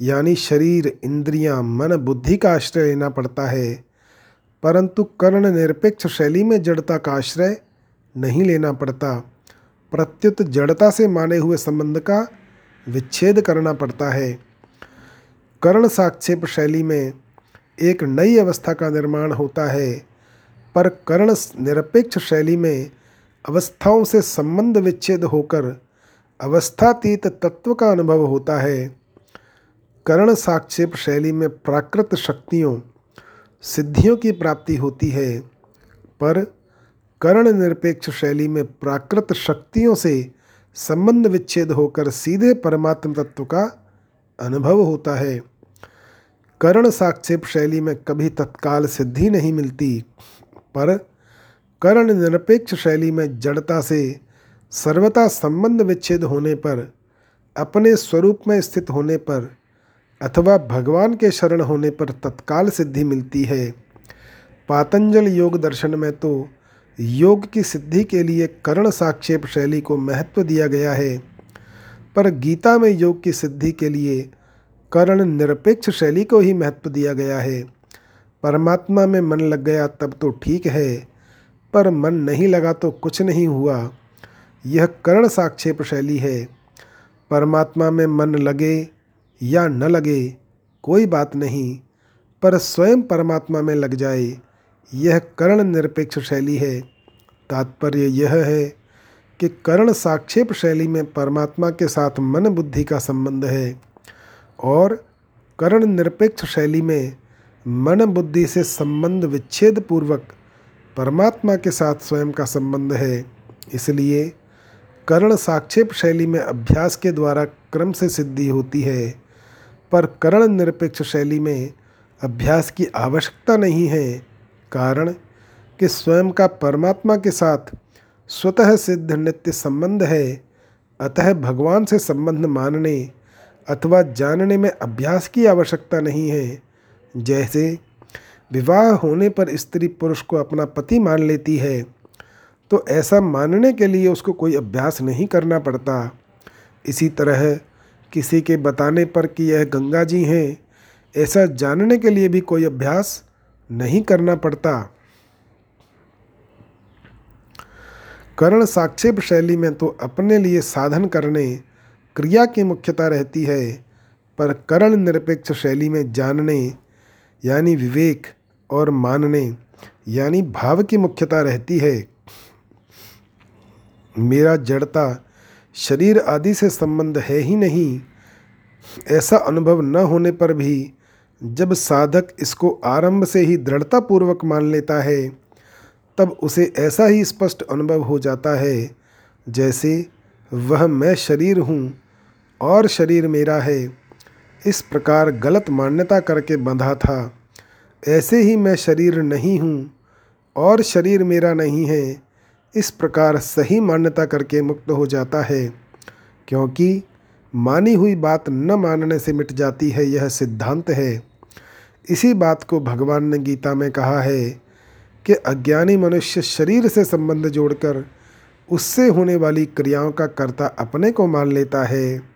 Speaker 1: यानी शरीर इंद्रियाँ, मन बुद्धि का आश्रय लेना पड़ता है। परंतु कर्ण निरपेक्ष शैली में जड़ता का आश्रय नहीं लेना पड़ता। प्रत्युत जड़ता से माने हुए संबंध का विच्छेद करना पड़ता है। कर्ण साक्षेप शैली में एक नई अवस्था का निर्माण होता है, पर कर्ण निरपेक्ष शैली में अवस्थाओं से संबंध विच्छेद होकर अवस्थातीत तत्व का अनुभव होता है। कर्ण साक्षेप शैली में प्राकृत शक्तियों, सिद्धियों की प्राप्ति होती है, पर कर्ण निरपेक्ष शैली में प्राकृत शक्तियों से संबंध विच्छेद होकर सीधे परमात्म तत्व का अनुभव होता है। कर्ण साक्षेप शैली में कभी तत्काल सिद्धि नहीं मिलती, पर कर्ण निरपेक्ष शैली में जड़ता से सर्वता संबंध विच्छेद होने पर, अपने स्वरूप में स्थित होने पर अथवा भगवान के शरण होने पर तत्काल सिद्धि मिलती है। पातंजल योग दर्शन में तो योग की सिद्धि के लिए कर्ण साक्षेप शैली को महत्व दिया गया है, पर गीता में योग की सिद्धि के लिए कर्ण निरपेक्ष शैली को ही महत्व दिया गया है। परमात्मा में मन लग गया तब तो ठीक है, पर मन नहीं लगा तो कुछ नहीं हुआ। यह कर्ण साक्षेप शैली है। परमात्मा में मन लगे या न लगे, कोई बात नहीं, पर स्वयं परमात्मा में लग जाए, यह कर्ण निरपेक्ष शैली है। तात्पर्य यह है कि कर्ण साक्षेप शैली में परमात्मा के साथ मन बुद्धि का संबंध है। और कर्ण निरपेक्ष शैली में मन बुद्धि से संबंध विच्छेद पूर्वक परमात्मा के साथ स्वयं का संबंध है। इसलिए करण साक्षेप शैली में अभ्यास के द्वारा क्रम से सिद्धि होती है, पर करण निरपेक्ष शैली में अभ्यास की आवश्यकता नहीं है, कारण कि स्वयं का परमात्मा के साथ स्वतः सिद्ध नित्य संबंध है, अतः भगवान से संबंध मानने अथवा जानने में अभ्यास की आवश्यकता नहीं है। जैसे, विवाह होने पर स्त्री पुरुष को अपना पति मान लेती है तो ऐसा मानने के लिए उसको कोई अभ्यास नहीं करना पड़ता। इसी तरह, किसी के बताने पर कि यह गंगा जी हैं, ऐसा जानने के लिए भी कोई अभ्यास नहीं करना पड़ता। कर्ण साक्षेप शैली में तो अपने लिए साधन करने क्रिया की मुख्यता रहती है, पर करण निरपेक्ष शैली में जानने, यानी विवेक और मानने, यानी भाव की मुख्यता रहती है। मेरा जड़ता शरीर आदि से संबंध है ही नहीं। ऐसा अनुभव न होने पर भी, जब साधक इसको आरंभ से ही दृढ़तापूर्वक मान लेता है, तब उसे ऐसा ही स्पष्ट अनुभव हो जाता है, जैसे, वह मैं शरीर हूँ और शरीर मेरा है। इस प्रकार गलत मान्यता करके बंधा था। ऐसे ही मैं शरीर नहीं हूँ और शरीर मेरा नहीं है। इस प्रकार सही मान्यता करके मुक्त हो जाता है। क्योंकि मानी हुई बात न मानने से मिट जाती है, यह सिद्धांत है। इसी बात को भगवान ने गीता में कहा है कि अज्ञानी मनुष्य शरीर से संबंध जोड़कर उससे होने वाली क्रियाओं का कर्ता अपने को मान लेता है।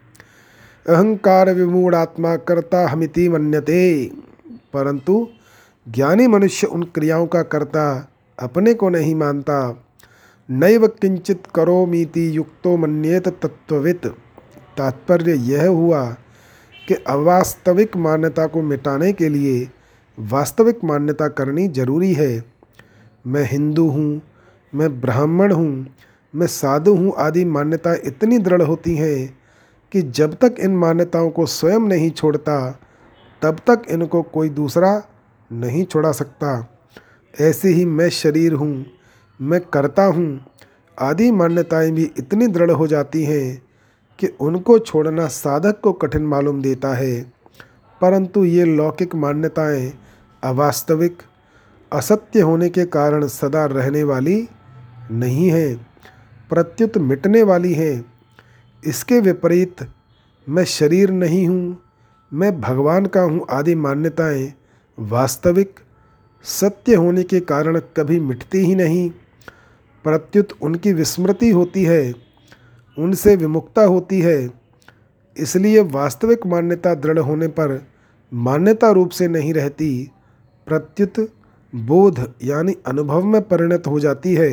Speaker 1: अहंकार विमूढ़ आत्मा कर्ता हमिति मन्यते। परंतु ज्ञानी मनुष्य उन क्रियाओं का कर्ता अपने को नहीं मानता। नैव किंचित करो मीति युक्तो मन्येत तत्ववित तात्पर्य यह हुआ कि अवास्तविक मान्यता को मिटाने के लिए वास्तविक मान्यता करनी ज़रूरी है। मैं हिंदू हूँ, मैं ब्राह्मण हूँ, मैं साधु हूँ आदि मान्यताएँ इतनी दृढ़ होती हैं कि जब तक इन मान्यताओं को स्वयं नहीं छोड़ता, तब तक इनको कोई दूसरा नहीं छोड़ा सकता। ऐसे ही मैं शरीर हूँ, मैं करता हूँ, आदि मान्यताएँ भी इतनी दृढ़ हो जाती हैं कि उनको छोड़ना साधक को कठिन मालूम देता है। परंतु ये लौकिक मान्यताएँ अवास्तविक, असत्य होने के कारण सदा रहने वाली नहीं हैं, प्रत्युत मिटने वाली हैं। इसके विपरीत मैं शरीर नहीं हूँ, मैं भगवान का हूँ आदि मान्यताएँ वास्तविक सत्य होने के कारण कभी मिटती ही नहीं। प्रत्युत उनकी विस्मृति होती है, उनसे विमुक्ता होती है। इसलिए वास्तविक मान्यता दृढ़ होने पर मान्यता रूप से नहीं रहती, प्रत्युत बोध यानी अनुभव में परिणत हो जाती है।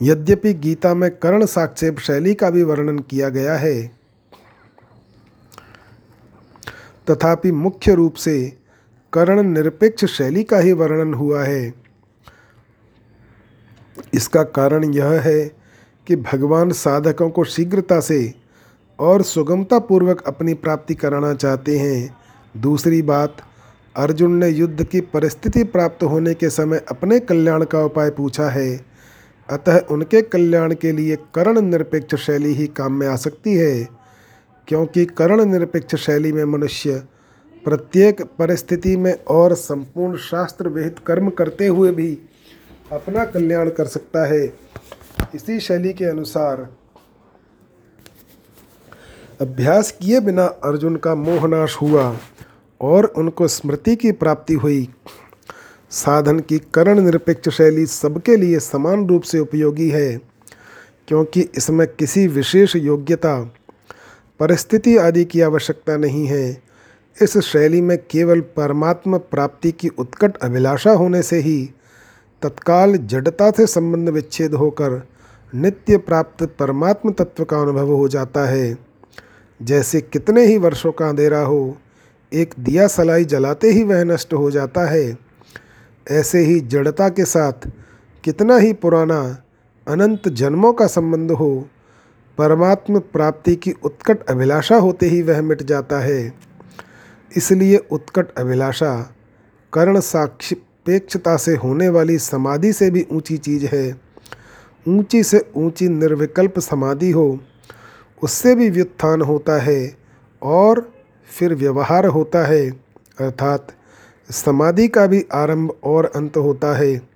Speaker 1: यद्यपि गीता में कर्ण साक्षेप शैली का भी वर्णन किया गया है, तथापि मुख्य रूप से कर्ण निरपेक्ष शैली का ही वर्णन हुआ है। इसका कारण यह है कि भगवान साधकों को शीघ्रता से और सुगमता पूर्वक अपनी प्राप्ति कराना चाहते हैं। दूसरी बात, अर्जुन ने युद्ध की परिस्थिति प्राप्त होने के समय अपने कल्याण का उपाय पूछा है। अतः उनके कल्याण के लिए कर्ण निरपेक्ष शैली ही काम में आ सकती है, क्योंकि कर्ण निरपेक्ष शैली में मनुष्य प्रत्येक परिस्थिति में और संपूर्ण शास्त्र विहित कर्म करते हुए भी अपना कल्याण कर सकता है। इसी शैली के अनुसार अभ्यास किए बिना अर्जुन का मोहनाश हुआ और उनको स्मृति की प्राप्ति हुई। साधन की करण निरपेक्ष शैली सबके लिए समान रूप से उपयोगी है, क्योंकि इसमें किसी विशेष योग्यता, परिस्थिति आदि की आवश्यकता नहीं है। इस शैली में केवल परमात्मा प्राप्ति की उत्कट अभिलाषा होने से ही तत्काल जड़ता से संबंध विच्छेद होकर नित्य प्राप्त परमात्म तत्व का अनुभव हो जाता है। जैसे कितने ही वर्षों का अंधेरा हो, एक दिया सलाई जलाते ही वह नष्ट हो जाता है। ऐसे ही जड़ता के साथ कितना ही पुराना अनंत जन्मों का संबंध हो, परमात्म प्राप्ति की उत्कट अभिलाषा होते ही वह मिट जाता है। इसलिए उत्कट अभिलाषा कर्ण साक्षिपेक्षता से होने वाली समाधि से भी ऊँची चीज़ है। ऊँची से ऊँची निर्विकल्प समाधि हो, उससे भी व्युत्थान होता है और फिर व्यवहार होता है, अर्थात समाधि का भी आरंभ और अंत होता है।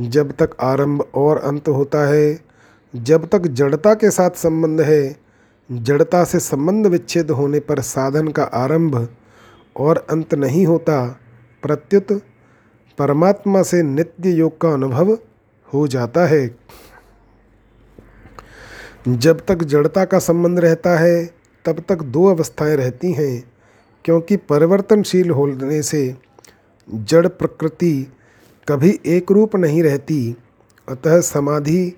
Speaker 1: जब तक आरंभ और अंत होता है, जब तक जड़ता के साथ संबंध है, जड़ता से संबंध विच्छेद होने पर साधन का आरंभ और अंत नहीं होता, प्रत्युत परमात्मा से नित्य योग का अनुभव हो जाता है। जब तक जड़ता का संबंध रहता है, तब तक दो अवस्थाएँ रहती हैं, क्योंकि परिवर्तनशील होने से जड़ प्रकृति कभी एक रूप नहीं रहती, अतः समाधि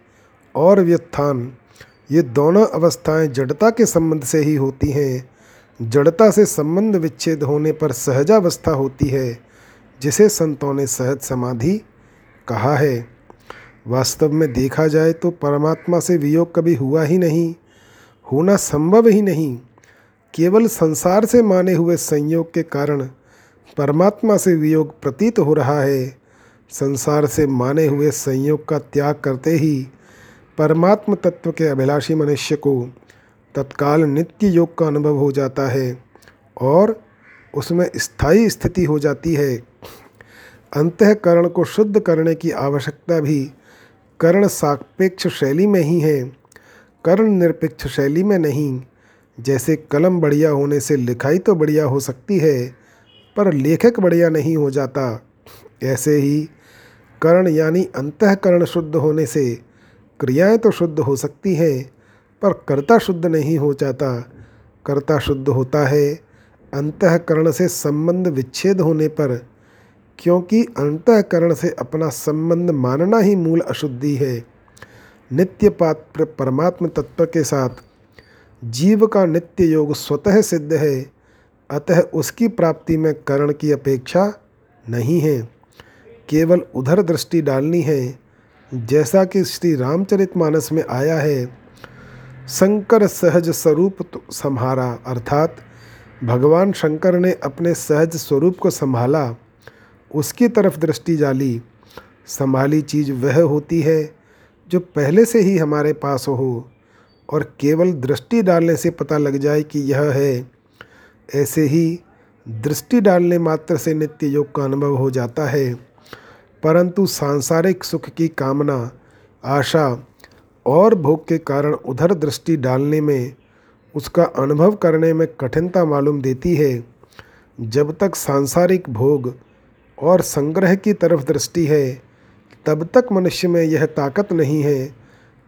Speaker 1: और व्युत्थान, ये दोनों अवस्थाएँ जड़ता के संबंध से ही होती हैं। जड़ता से संबंध विच्छेद होने पर सहजावस्था होती है, जिसे संतों ने सहज समाधि कहा है। वास्तव में देखा जाए तो परमात्मा से वियोग कभी हुआ ही नहीं, होना संभव ही नहीं। केवल संसार से माने हुए संयोग के कारण परमात्मा से वियोग प्रतीत हो रहा है। संसार से माने हुए संयोग का त्याग करते ही परमात्म तत्व के अभिलाषी मनुष्य को तत्काल नित्य योग का अनुभव हो जाता है और उसमें स्थायी स्थिति हो जाती है। अंतकरण को शुद्ध करने की आवश्यकता भी कर्ण सापेक्ष शैली में ही है। कर्ण निरपेक्ष शैली में नहीं, जैसे कलम बढ़िया होने से लिखाई तो बढ़िया हो सकती है पर लेखक बढ़िया नहीं हो जाता। ऐसे ही कर्ण यानी अंतकरण शुद्ध होने से क्रियाएँ तो शुद्ध हो सकती हैं, पर कर्ता शुद्ध नहीं हो जाता। कर्ता शुद्ध होता है अंतकरण से संबंध विच्छेद होने पर, क्योंकि अंतकरण से अपना संबंध मानना ही मूल अशुद्धि है। नित्य पात्र परमात्म तत्व के साथ जीव का नित्य योग स्वतः सिद्ध है। अतः उसकी प्राप्ति में करण की अपेक्षा नहीं है। केवल उधर दृष्टि डालनी है। जैसा कि श्री रामचरितमानस में आया है, शंकर सहज स्वरूप तो संहारा, अर्थात भगवान शंकर ने अपने सहज स्वरूप को संभाला, उसकी तरफ़ दृष्टि डाली। संभाली चीज़ वह होती है जो पहले से ही हमारे पास हो, और केवल दृष्टि डालने से पता लग जाए कि यह है ऐसे ही दृष्टि डालने मात्र से नित्य योग का अनुभव हो जाता है। परंतु सांसारिक सुख की कामना, आशा और भोग के कारण उधर दृष्टि डालने में, उसका अनुभव करने में कठिनता मालूम देती है। जब तक सांसारिक भोग और संग्रह की तरफ़ दृष्टि है, तब तक मनुष्य में यह ताकत नहीं है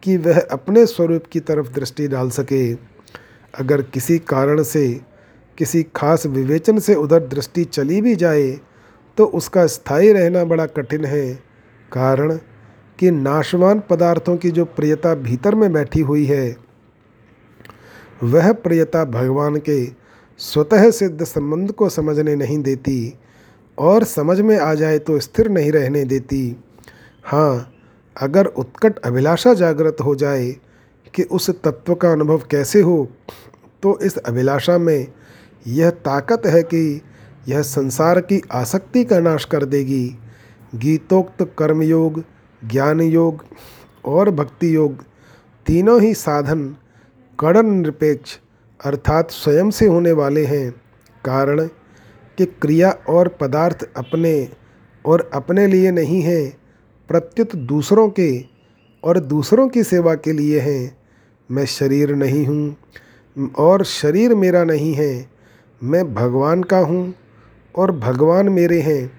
Speaker 1: कि वह अपने स्वरूप की तरफ़ दृष्टि डाल सके। अगर किसी कारण से किसी खास विवेचन से उधर दृष्टि चली भी जाए तो उसका स्थायी रहना बड़ा कठिन है। कारण कि नाशवान पदार्थों की जो प्रियता भीतर में बैठी हुई है, वह प्रियता भगवान के स्वतः सिद्ध संबंध को समझने नहीं देती और समझ में आ जाए तो स्थिर नहीं रहने देती। हाँ अगर उत्कट अभिलाषा जागृत हो जाए कि उस तत्व का अनुभव कैसे हो तो इस अभिलाषा में यह ताकत है कि यह संसार की आसक्ति का नाश कर देगी। गीतोक्त, कर्मयोग ज्ञान योग और भक्ति योग तीनों ही साधन कड़न निरपेक्ष अर्थात स्वयं से होने वाले हैं। कारण कि क्रिया और पदार्थ अपने और अपने लिए नहीं हैं, प्रत्युत दूसरों के और दूसरों की सेवा के लिए हैं। मैं शरीर नहीं हूँ और शरीर मेरा नहीं है। मैं भगवान का हूँ और भगवान मेरे हैं।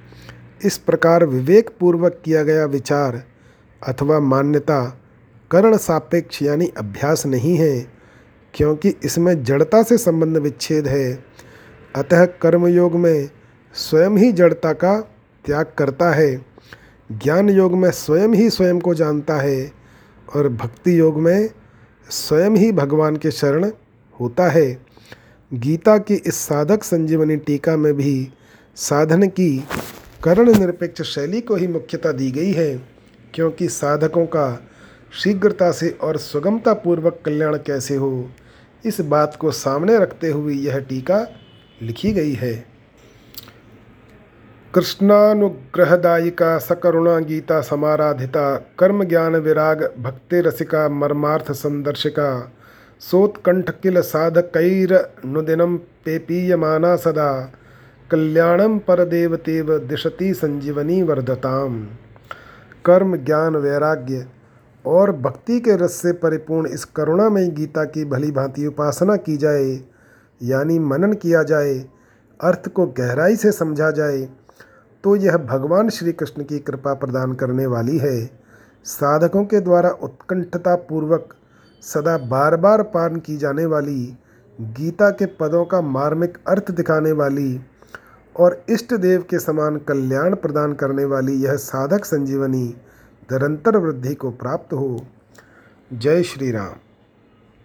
Speaker 1: इस प्रकार विवेक पूर्वक किया गया विचार अथवा मान्यता कर्ण सापेक्ष यानी अभ्यास नहीं है, क्योंकि इसमें जड़ता से संबंध विच्छेद है। अतः कर्मयोग में स्वयं ही जड़ता का त्याग करता है। ज्ञान योग में स्वयं ही स्वयं को जानता है और भक्ति योग में स्वयं ही भगवान के शरण होता है। गीता की इस साधक संजीवनी टीका में भी साधन की कर्ण निरपेक्ष शैली को ही मुख्यता दी गई है, क्योंकि साधकों का शीघ्रता से और सुगमता पूर्वक कल्याण कैसे हो, इस बात को सामने रखते हुए यह टीका लिखी गई है। कृष्णानुग्रहदायिका सकरुणा गीता समाराधिता कर्म ज्ञान विराग भक्ति रसिका मर्मार्थ संदर्शिका सोत्कंठ किल साधकैरनुदिनं पेपीयमाना सदा। कल्याणम परदेवतेव दिशति संजीवनी वर्धताम। कर्म, ज्ञान, वैराग्य और भक्ति के रस से परिपूर्ण इस करुणामयी गीता की भली भांति उपासना की जाए, यानी मनन किया जाए, अर्थ को गहराई से समझा जाए तो यह भगवान श्री कृष्ण की कृपा प्रदान करने वाली है। साधकों के द्वारा उत्कंठता पूर्वक सदा बार बार पान की जाने वाली, गीता के पदों का मार्मिक अर्थ दिखाने वाली और इष्ट देव के समान कल्याण प्रदान करने वाली यह साधक संजीवनी निरंतर वृद्धि को प्राप्त हो। जय श्री राम।